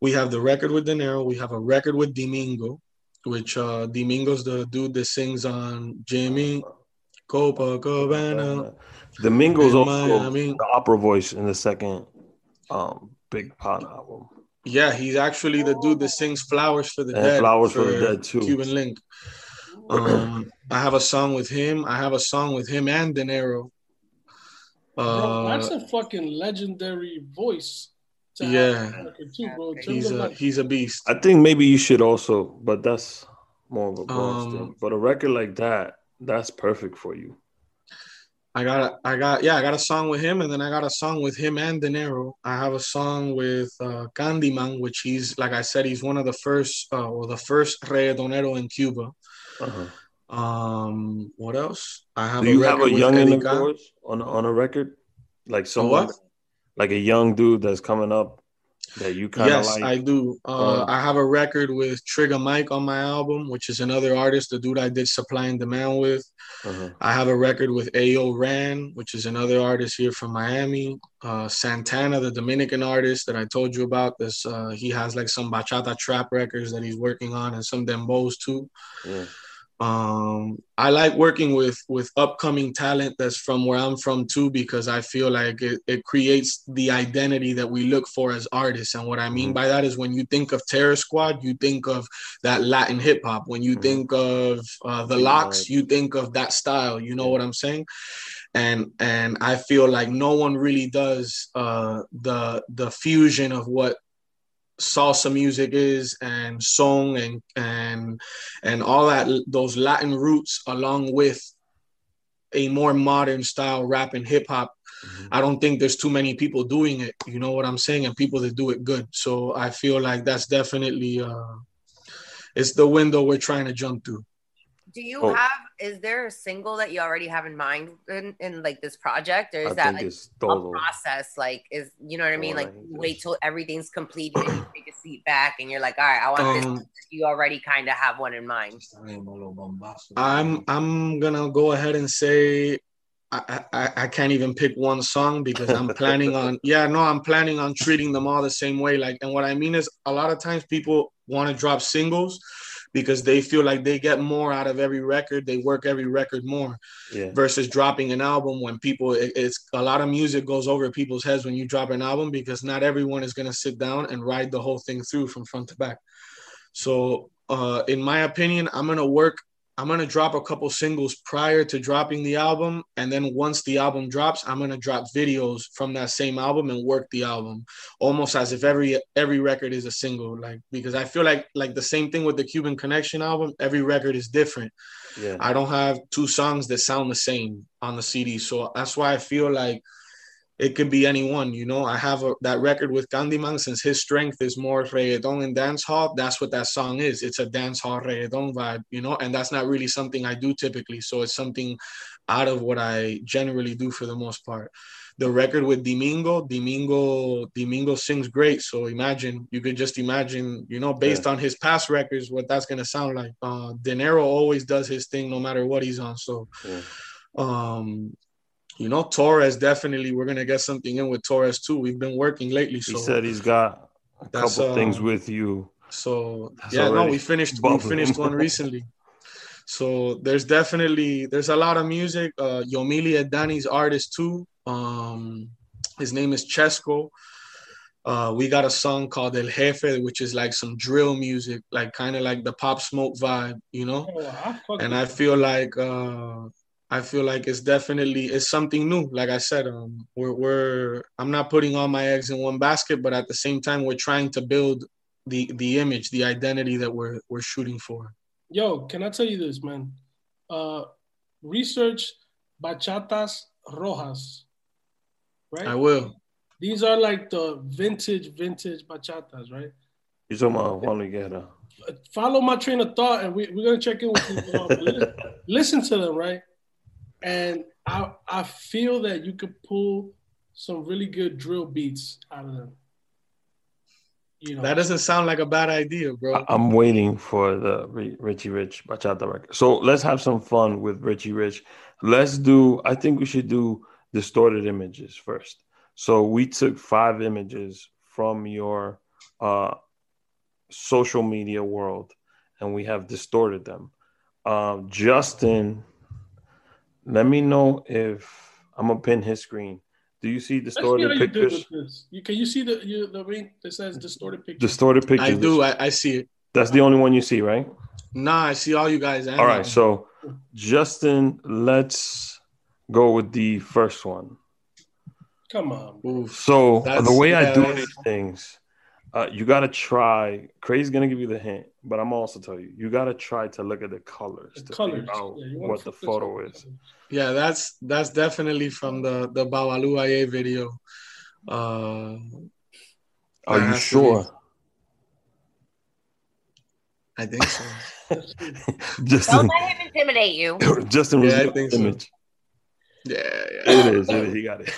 We have the record with Dinero. We have a record with Domingo, which uh, Domingo's the dude that sings on Jimmy Copacabana. Domingo's also Miami. the opera voice in the second um, Big Pun album. Yeah, he's actually the dude that sings "Flowers for the and Dead." Flowers for, for, the Dead too. Cuban Link. Um, I have a song with him. I have a song with him and Dinero. Uh, bro, that's a fucking legendary voice. Yeah, too, he's a he's a beast. I think maybe you should also, but that's more of a boss um, thing. But a record like that, that's perfect for you. I got a, I got yeah I got a song with him and then I got a song with him and Dinero. I have a song with uh, Candyman, which he's like I said he's one of the first uh, or the first reggaetonero in Cuba. Uh-huh. Um, what else? I have. Do you have a young in on on a record, like someone, like a young dude that's coming up that you kind of yes, like? I do. Uh, uh, I have a record with Trigger Mike on my album, which is another artist, the dude I did Supply and Demand with. Uh-huh. I have a record with Ayo Ran, which is another artist here from Miami. Uh, Santana, the Dominican artist that I told you about. This uh, he has like some bachata trap records that he's working on, and some dembos too. Yeah um i like working with with upcoming talent that's from where i'm from too because i feel like it, it creates the identity that we look for as artists. And what i mean mm-hmm. by that is when you think of terror squad you think of that latin hip-hop when you mm-hmm. think of uh, the Locks, you think of that style. You know what i'm saying? And and i feel like no one really does uh the the fusion of what salsa music is and song and and and all that those Latin roots along with a more modern style rap and hip hop. Mm-hmm. I don't think there's too many people doing it. You know what I'm saying? And people that do it good. So I feel like that's definitely uh, it's the window we're trying to jump through. Do you oh. have? Is there a single that you already have in mind in, in like this project, or is I that like a process? Like, is you know what I mean? Like, wait till everything's complete and you take a seat back, and you're like, all right, I want um, this. You already kind of have one in mind. I'm I'm gonna go ahead and say I, I, I can't even pick one song because I'm planning on <laughs> yeah no I'm planning on treating them all the same way like and what I mean is a lot of times people want to drop singles because they feel like they get more out of every record. They work every record more yeah. versus dropping an album when people, it, it's a lot of music goes over people's heads when you drop an album because not everyone is going to sit down and ride the whole thing through from front to back. So, uh, in my opinion, I'm going to work I'm gonna drop a couple singles prior to dropping the album, and then once the album drops, I'm gonna drop videos from that same album and work the album, almost as if every every record is a single. Like because I feel like like the same thing with the Cuban Connection album, every record is different. Yeah. I don't have two songs that sound the same on the CD, so that's why I feel like it could be anyone. You know, I have a, that record with Candyman since his strength is more reggaeton and dance hall. That's what that song is. It's a dance hall reggaeton vibe, you know, and that's not really something I do typically. So it's something out of what I generally do for the most part. The record with Domingo, Domingo, Domingo sings great. So imagine you could just imagine, you know, based yeah. on his past records, what that's gonna sound like. Uh, Dinero always does his thing no matter what he's on. So. Yeah. Um, you know, Torres definitely. We're gonna get something in with Torres too. We've been working lately. So he said he's got a couple uh, things with you. So that's yeah, no, we finished. Bubbling. We finished one <laughs> recently. So there's definitely there's a lot of music. Uh, Yomilia Danny's artist too. Um, his name is Chesco. Uh, we got a song called El Jefe, which is like some drill music, like kind of like the pop smoke vibe, you know. Oh, and I feel like uh, I feel like it's definitely it's something new. Like I said, um, we're we're I'm not putting all my eggs in one basket, but at the same time, we're trying to build the the image, the identity that we're we're shooting for. Yo, can I tell you this, man? Uh, research bachatas rojas, right? I will. These are like the vintage, vintage bachatas, right? You talking about Juan Luis Guerra? Follow my train of thought, and we, we're gonna check in with you. listen, <laughs> listen to them, right? And I I feel that you could pull some really good drill beats out of them. You know, that doesn't sound like a bad idea, bro. I'm waiting for the Richy Rich bachata record. So let's have some fun with Richy Rich. Let's do. I think we should do distorted images first. So we took five images from your uh, social media world, and we have distorted them. Um, Justin let me know if I'm gonna pin his screen. Do you see distorted see pictures? You, can you see the you, the ring that says distorted pictures? Distorted pictures. I do. I, I see it. That's the only one you see, right? Nah, I see all you guys. All right, so Justin, let's go with the first one. Come on. So the way I do these things, uh, you got to try. Crazy's gonna give you the hint, but I'm also tell you, you got to try to look at the colors the to colors. figure out yeah, what the photo is. Yeah, that's that's definitely from the the Babalu Aye video. Uh, Are you sure? I think so. <laughs> Justin, Don't let him intimidate you. <laughs> Justin was yeah, I think image. So. Yeah, yeah, it is. It is. He got it.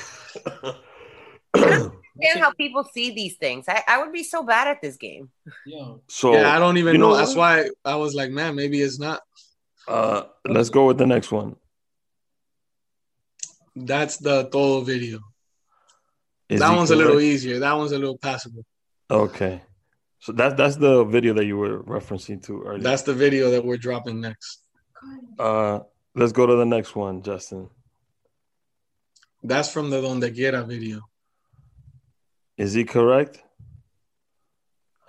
<clears throat> <clears throat> understand how people see these things. I, I would be so bad at this game. Yeah. So yeah, I don't even know. know. That's why I was like, man, maybe it's not. Uh, let's go with the next one. That's the Todo video. Is that one's correct? a little easier. That one's a little passable. Okay. So that's that's the video that you were referencing to earlier. That's the video that we're dropping next. Uh let's go to the next one, Justin. That's from the Donde Quiera video. Is he correct?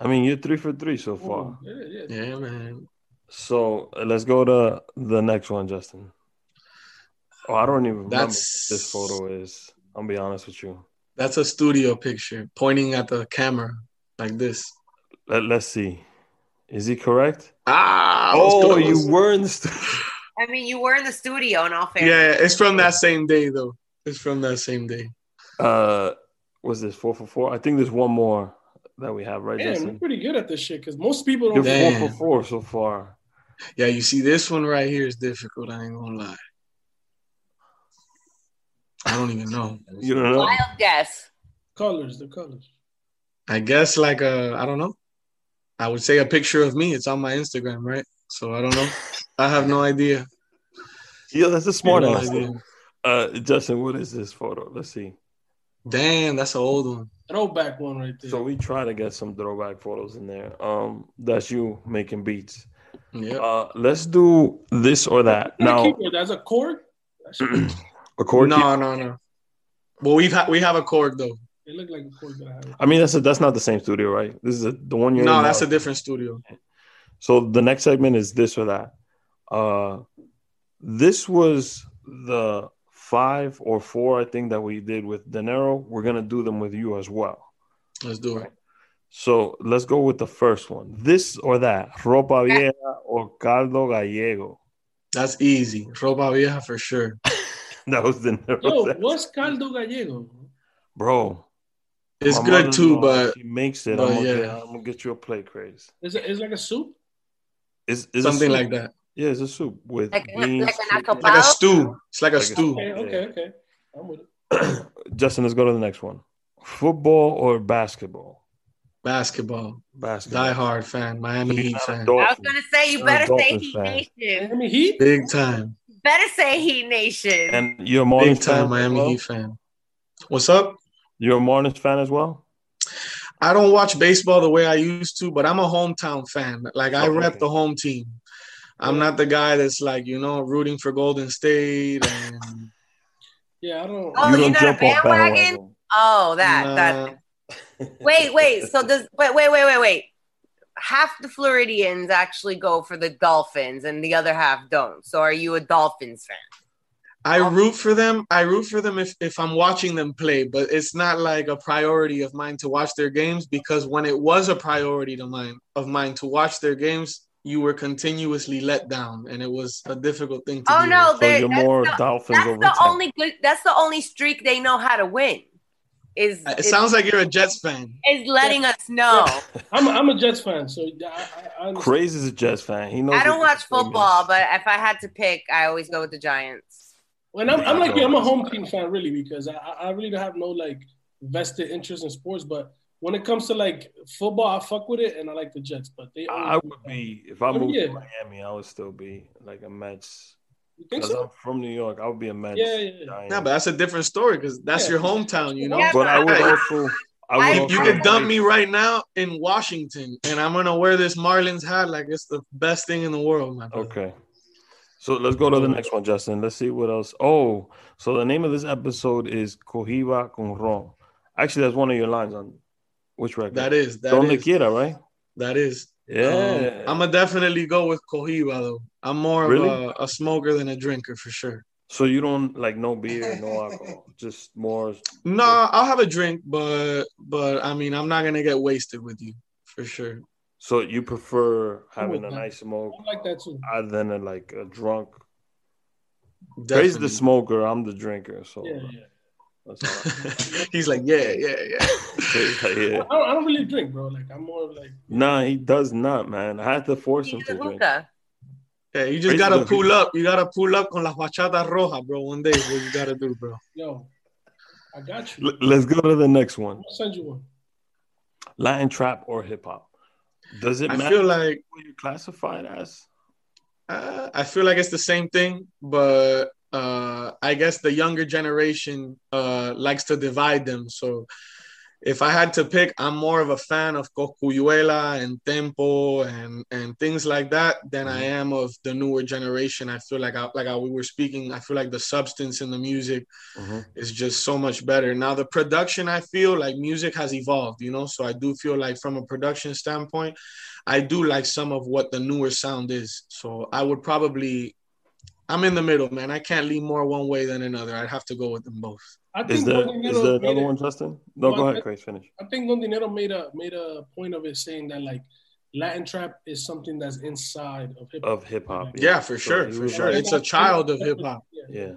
I mean, you're three for three so far. yeah, yeah. yeah, man. So let's go to the next one, Justin. Oh, I don't even remember this photo is. I'll be honest with you. That's a studio picture pointing at the camera like this. Let, let's see. Is he correct? Ah, oh, you were in the studio. <laughs> I mean, you were in the studio in all fairness. Yeah, it's from that same day though. It's from that same day. Uh, was this four for four? I think there's one more that we have right. Yeah, we're pretty good at this shit because most people don't. You're four for four so far. Yeah, you see, this one right here is difficult. I ain't gonna lie. I don't even know. You don't know. Wild guess. Colors, the colors. I guess like a, I don't know. I would say a picture of me. It's on my Instagram, right? So I don't know. I have no idea. Yeah, that's a smart no idea. Uh, Justin, what is this photo? Let's see. Damn, that's an old one. Throwback one right there. So we try to get some throwback photos in there. Um, that's you making beats. Yeah. Uh, let's do this or that. Now, that's a Korg. <clears throat> a Korg. No, keyboard. no, no. Well, we've ha- we have a Korg though. It looked like a Korg that I have. I mean, that's a, that's not the same studio, right? This is a, the one you're. No, that's now. a different studio. So the next segment is this or that. Uh, this was the five or four, I think, that we did with Dinero. We're gonna do them with you as well. Let's do it. So let's go with the first one. This or that, ropa vieja or caldo gallego. That's easy. Ropa vieja for sure. <laughs> <laughs> that was the. Yo, what's caldo gallego? Bro, it's good too, but she makes it. I'm gonna, yeah. get, I'm gonna get you a plate, crazy. Is it is like a soup? Is is something like that? Yeah, it's a soup with like, beans. Like, like a stew. It's like a like stew. Okay, okay, okay. I'm with it. <clears throat> Justin, let's go to the next one. Football or basketball? Basketball. Basketball. Die hard fan. Miami Heat fan. I was gonna say you better say Heat fan. Nation. Miami Heat. Big time. Better say Heat Nation. And you're a Marlins Big time Miami well? Heat fan. What's up? You're a Marlins fan as well. I don't watch baseball the way I used to, but I'm a hometown fan. Like I oh, rep the home team. I'm not the guy that's like you know rooting for Golden State and. <laughs> Yeah, I don't. Oh, you are not a bandwagon. Oh, that nah. that. <laughs> wait, wait. So does wait, wait, wait, wait, wait. Half the Floridians actually go for the Dolphins, and the other half don't. So, are you a Dolphins fan? I root for them. I root for them if, if I'm watching them play, but it's not like a priority of mine to watch their games because when it was a priority to mine of mine to watch their games, you were continuously let down, and it was a difficult thing to oh, do. no, so you're more the, Dolphins that's over the only good. That's the only streak they know how to win. Is uh, it is, sounds like you're a Jets fan? Is letting yeah. us know. I'm, I'm a Jets fan, so I, I, I Crazy is a Jets fan. He knows. I don't watch football, but if I had to pick, I always go with the Giants. When I'm, I'm like, yeah, I'm a home team fan, really, because I, I really don't have no like vested interest in sports, but when it comes to like football, I fuck with it, and I like the Jets. But they, I would be if I moved yeah. to Miami, I would still be like a Mets. You think so? I'm from New York. I would be a Mets. Yeah, yeah, yeah. Nah, but that's a different story because that's yeah. your hometown, you know. Yeah, but I would also. I would you, also you can dump me right now in Washington, and I'm gonna wear this Marlins hat like it's the best thing in the world, man. Okay. So let's go to the next one, Justin. Let's see what else. Oh, so the name of this episode is Cohiba con Ron. Actually, that's one of your lines on which record? That is. That Donde is. quiera, right? That is. Yeah. Um, I'm gonna definitely go with Cohiba though. I'm more really? of a, a, smoker than a drinker for sure. So you don't like no beer, no alcohol, <laughs> just more. No, I'll have a drink, but but I mean, I'm not gonna get wasted with you for sure. So you prefer having a nice smoke, I like that too, other than a, like a drunk. Praise the smoker. I'm the drinker. So yeah, yeah. <laughs> <laughs> He's like, yeah, yeah, yeah. like, yeah. I, don't, I, don't, really drink, bro. Like, I'm more like. Nah, he does not, man. I had to force him to drink. Yeah, you just gotta pull up. You gotta pull up con la fachada roja, bro. One day, what you gotta do, bro. Yo, I got you. L- let's go to the next one. I'll send you one. Latin trap or hip hop? Does it matter? I feel like what you classify it as? Uh, I feel like it's the same thing, but uh, I guess the younger generation uh, likes to divide them. So if I had to pick, I'm more of a fan of Cosculluela and Tempo and and things like that than I mm-hmm. am of the newer generation. I feel like I, like I, we were speaking, I feel like the substance in the music mm-hmm. is just so much better. Now the production, I feel like music has evolved, you know. So I do feel like from a production standpoint, I do like some of what the newer sound is. So I would probably I'm in the middle, man. I can't lean more one way than another. I'd have to go with them both. I think is there, is there another one, Justin? No, well, go ahead, Chris. Finish. I think Don Dinero made a made a point of it, saying that like Latin trap is something that's inside of hip hop. Of hip hop, yeah. yeah. for sure, for sure. It's a child of hip hop. Yeah.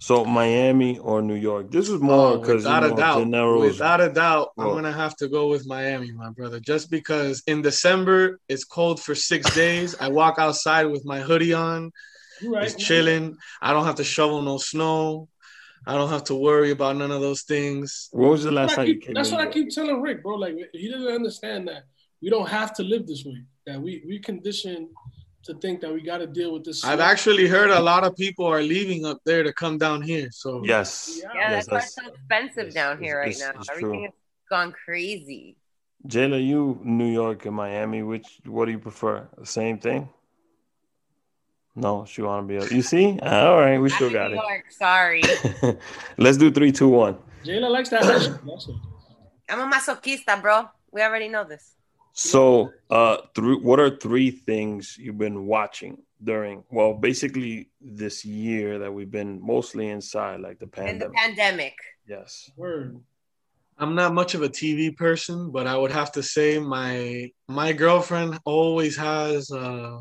So Miami or New York? This is more because oh, without you know, a doubt, without a doubt, I'm gonna have to go with Miami, my brother. Just because in December it's cold for six days, I walk outside with my hoodie on, right, it's chilling. I don't have to shovel no snow. I don't have to worry about none of those things. What was the last time you came? That's what I keep telling Rick, bro. Like he doesn't understand that we don't have to live this way. That we we condition to think that we got to deal with this. I've actually heard a lot of people are leaving up there to come down here. So yes, yeah, yeah yes, that's, why it's so expensive down here right now. Everything has gone crazy. Jaylah, you New York and Miami. Which what do you prefer? The same thing. No, she want to be. You see? All right, we still got New it. York, sorry. <laughs> Let's do three, two, one. Jaylah likes that. I'm a masochista, bro. We already know this. So, uh, through what are three things you've been watching during? Well, basically this year that we've been mostly inside, like the pandemic. In the pandemic. Yes. Word. I'm not much of a TV person, but I would have to say my my girlfriend always has uh,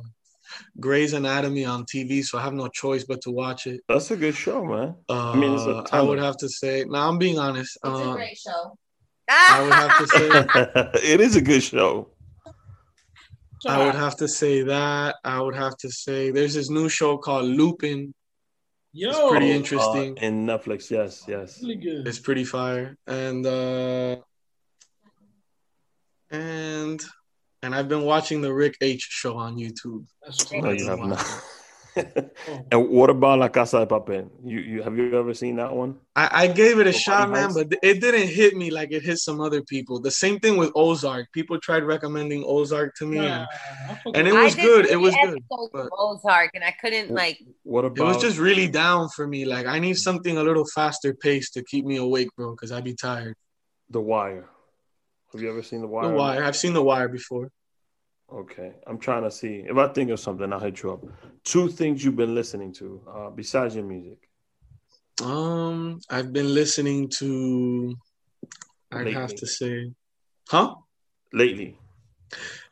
Grey's Anatomy on TV, so I have no choice but to watch it. That's a good show, man. Uh, I mean, it's a uh, I would have to say. Now I'm being honest. It's uh, a great show. I would have to say <laughs> it is a good show. I would have to say that. I would have to say there's this new show called Lupin. Yo, it's pretty interesting. Uh, in Netflix, yes, yes. Really good. It's pretty fire. And uh and and I've been watching the Rick H show on YouTube. No, you have not. <laughs> <laughs> and what about La Casa de Papel? You, you have you ever seen that one? I, I gave it a shot, man, but it didn't hit me like it hit some other people. The same thing with Ozark. People tried recommending Ozark to me, and, and, it was good. It was good. But Ozark, and I couldn't like. What about? It was just really down for me. Like I need something a little faster paced to keep me awake, bro, because I'd be tired. The Wire. Have you ever seen The Wire? The Wire. I've seen The Wire before. Okay, I'm trying to see if I think of something. I'll hit you up. Two things you've been listening to uh, besides your music. Um, I've been listening to. I'd Lately. have to say, huh? Lately.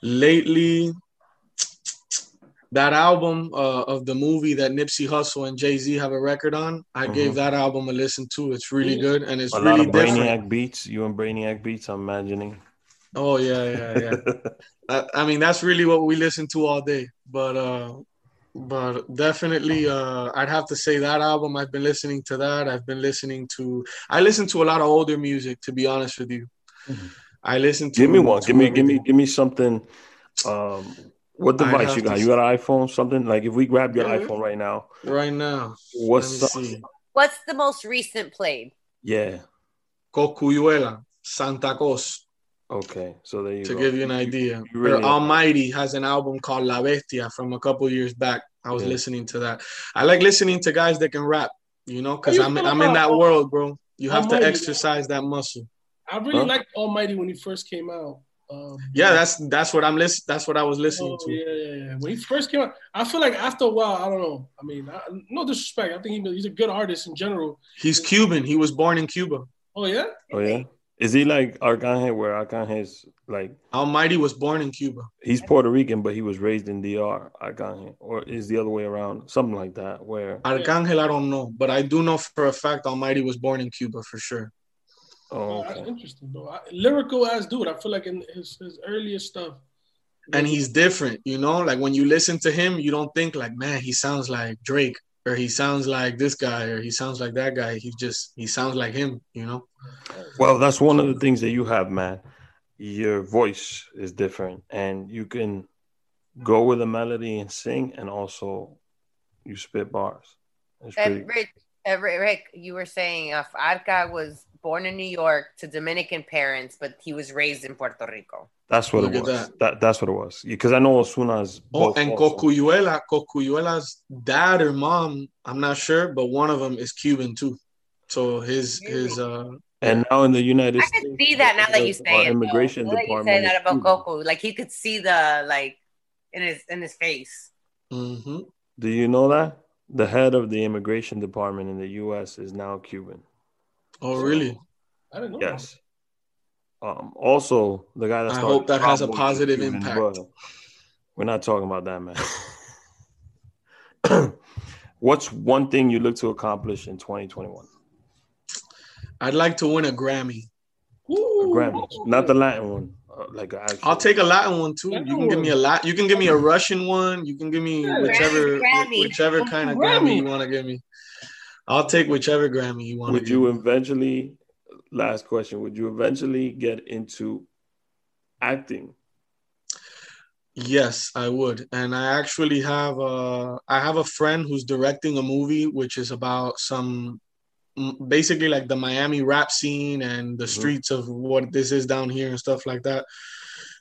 Lately, that album uh, of the movie that Nipsey Hussle and Jay Z have a record on, I mm-hmm. gave that album a listen to. It's really good and it's a really lot of different. Brainiac beats. You and Brainiac beats. I'm imagining. Oh yeah, yeah, yeah. <laughs> I, I, mean, that's really what we listen to all day. But uh, but definitely, uh, I'd have to say that album. I've been listening to that. I've been listening to. I listen to a lot of older music, to be honest with you. Mm-hmm. I listen to. Give me one. Give me, give me, give me something. Um, what device you got? You got an iPhone? Something like if we grab your yeah. iPhone right now. Right now. What's What's the most recent played? Yeah. Cosculluela, Santa Cos. Okay, so there you to go. give you an idea. You, you really Almighty has an album called La Bestia from a couple years back. I was yeah. listening to that. I like listening to guys that can rap, you know, because I'm I'm in that world, bro. You have Almighty, to exercise that muscle. I really huh? liked Almighty when he first came out. Um, yeah, that's that's what I'm listening. That's what I was listening oh, to. Yeah, yeah, yeah. When he first came out, I feel like after a while, I don't know. I mean, I, no disrespect. I think he, he's a good artist in general. He's Cuban. He was born in Cuba. Oh yeah. Oh yeah. Is he like Arcangel, where Arcangel's like Almighty was born in Cuba? He's Puerto Rican, but he was raised in DR, Arcangel, or is the other way around, something like that. Where Arcangel, I don't know, but I do know for a fact Almighty was born in Cuba for sure. Oh, okay. that's interesting, though. I, lyrical as dude, I feel like in his, his earliest stuff. And he's different, you know. Like when you listen to him, you don't think like, man, he sounds like Drake or he sounds like this guy or he sounds like that guy. He just he sounds like him, you know. Well, that's one of the things that you have, man. Your voice is different, and you can go with a melody and sing, and also you spit bars. And Rick, uh, Rick, you were saying if Arca was born in New York to Dominican parents, but he was raised in Puerto Rico. That's what Look it was. That. that. that's what it was. Because I know Ozuna's. Oh, and Cosculluela, Cosculluela's dad or mom, I'm not sure, but one of them is Cuban too. So his his uh. And now in the United I States, I can see that now that you say it. Immigration though. department. Like you say that about Coco, like he could see the like in his in his face. Mm-hmm. Do you know that the head of the immigration department in the U.S. is now Cuban? Oh, really? I didn't know. Yes. Um, also, the guy that I hope that has a positive impact. We're not talking about that, man. <clears throat> What's one thing you look to accomplish in 2021? I'd like to win a Grammy. Ooh. A Grammy, not the Latin one. Uh, like actual... I'll take a Latin one too. You can give me a lot. You can give me a Russian one. You can give me whichever whichever kind of Grammy you want to give me. I'll take whichever Grammy you want. Would you eventually? Last question: Would you eventually get into acting? Yes, I would, and I actually have a I have a friend who's directing a movie which is about some basically like the Miami rap scene and the mm-hmm. streets of what this is down here and stuff like that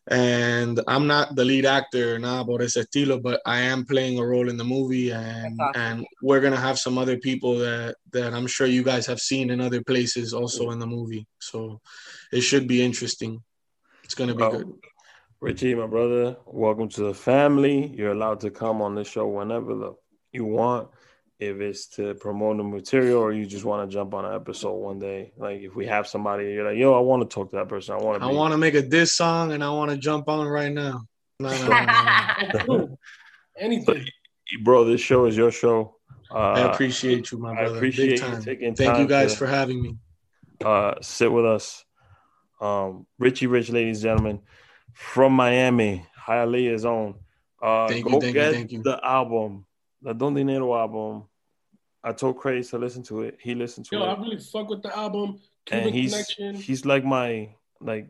and I'm not the lead actor nada por ese estilo, but I am playing a role in the movie, and awesome. and we're gonna have some other people that that I'm sure you guys have seen in other places also in the movie. So it should be interesting. It's gonna be well, good. Richy, my brother, welcome to the family. You're allowed to come on the show whenever the, you want if it's to promote the material or you just want to jump on an episode one day. Like if we have somebody, you're like, yo, I want to talk to that person. I want to. I want to make a diss song and I want to jump on right now. No, no, no, <laughs> Anything, bro. This show is your show. Uh, I appreciate you, my brother. I appreciate Big time. taking Thank time you guys to, for having me. Uh, sit with us, um, Richy Rich, ladies and gentlemen, from Miami, Hialeah's own. Uh, thank go you, thank get you, thank you. the album the Don Dinero album. I told Craze to listen to it. He listened to Yo, it. Yo, I really fuck with the album. Cuban and he's Connection. he's like my like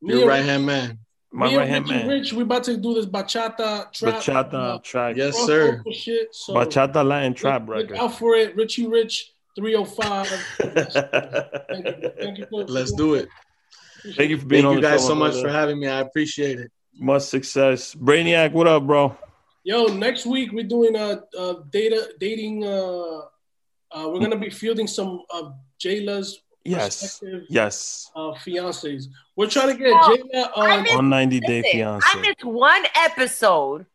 your right hand man. My right hand man. Rich, we about to do this bachata trap. Bachata uh, track. Yes, sir. Shit, so bachata Latin trap record. Look out for it, Richy Rich 305. <laughs> thank you, thank you for, Let's do it. Thank you for being thank on you guys so much brother. for having me. I appreciate it. Much success. Brainiac, what up, bro? Yo, next week we're doing a, a data dating. Uh, uh, we're gonna be fielding some of Jaylah's yes, yes, uh, fiancés. We're trying to get oh, Jaylah on on ninety day fiance. I missed one episode,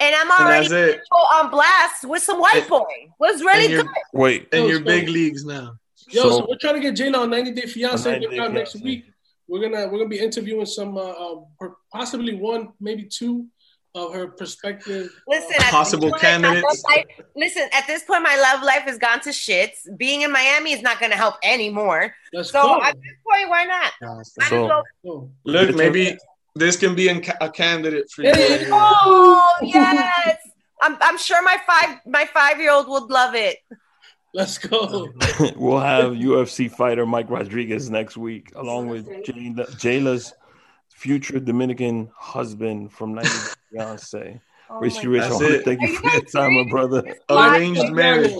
and I'm already and on blast with some white boy. Was really good. Wait, in your big leagues now. Yo, so, so, we're trying to get Jaylah on ninety day fiance. Day next week. We're gonna we're gonna be interviewing some uh, uh, possibly one maybe two of her perspective. Listen, possible point, candidates. Life, listen, at this point, my love life has gone to shits. Being in Miami is not going to help anymore. That's so cool. at this point, why not? So, so, look, maybe this can be a candidate for you. Oh <laughs> yes, I'm, I'm sure my five my five year old would love it. Let's go. <laughs> we'll have UFC fighter Mike Rodriguez next week, along with Jaylah's future Dominican husband from 90 Beyonce. <laughs> Oh Wish you rich. Thank you for your time, my brother. Arranged marriage.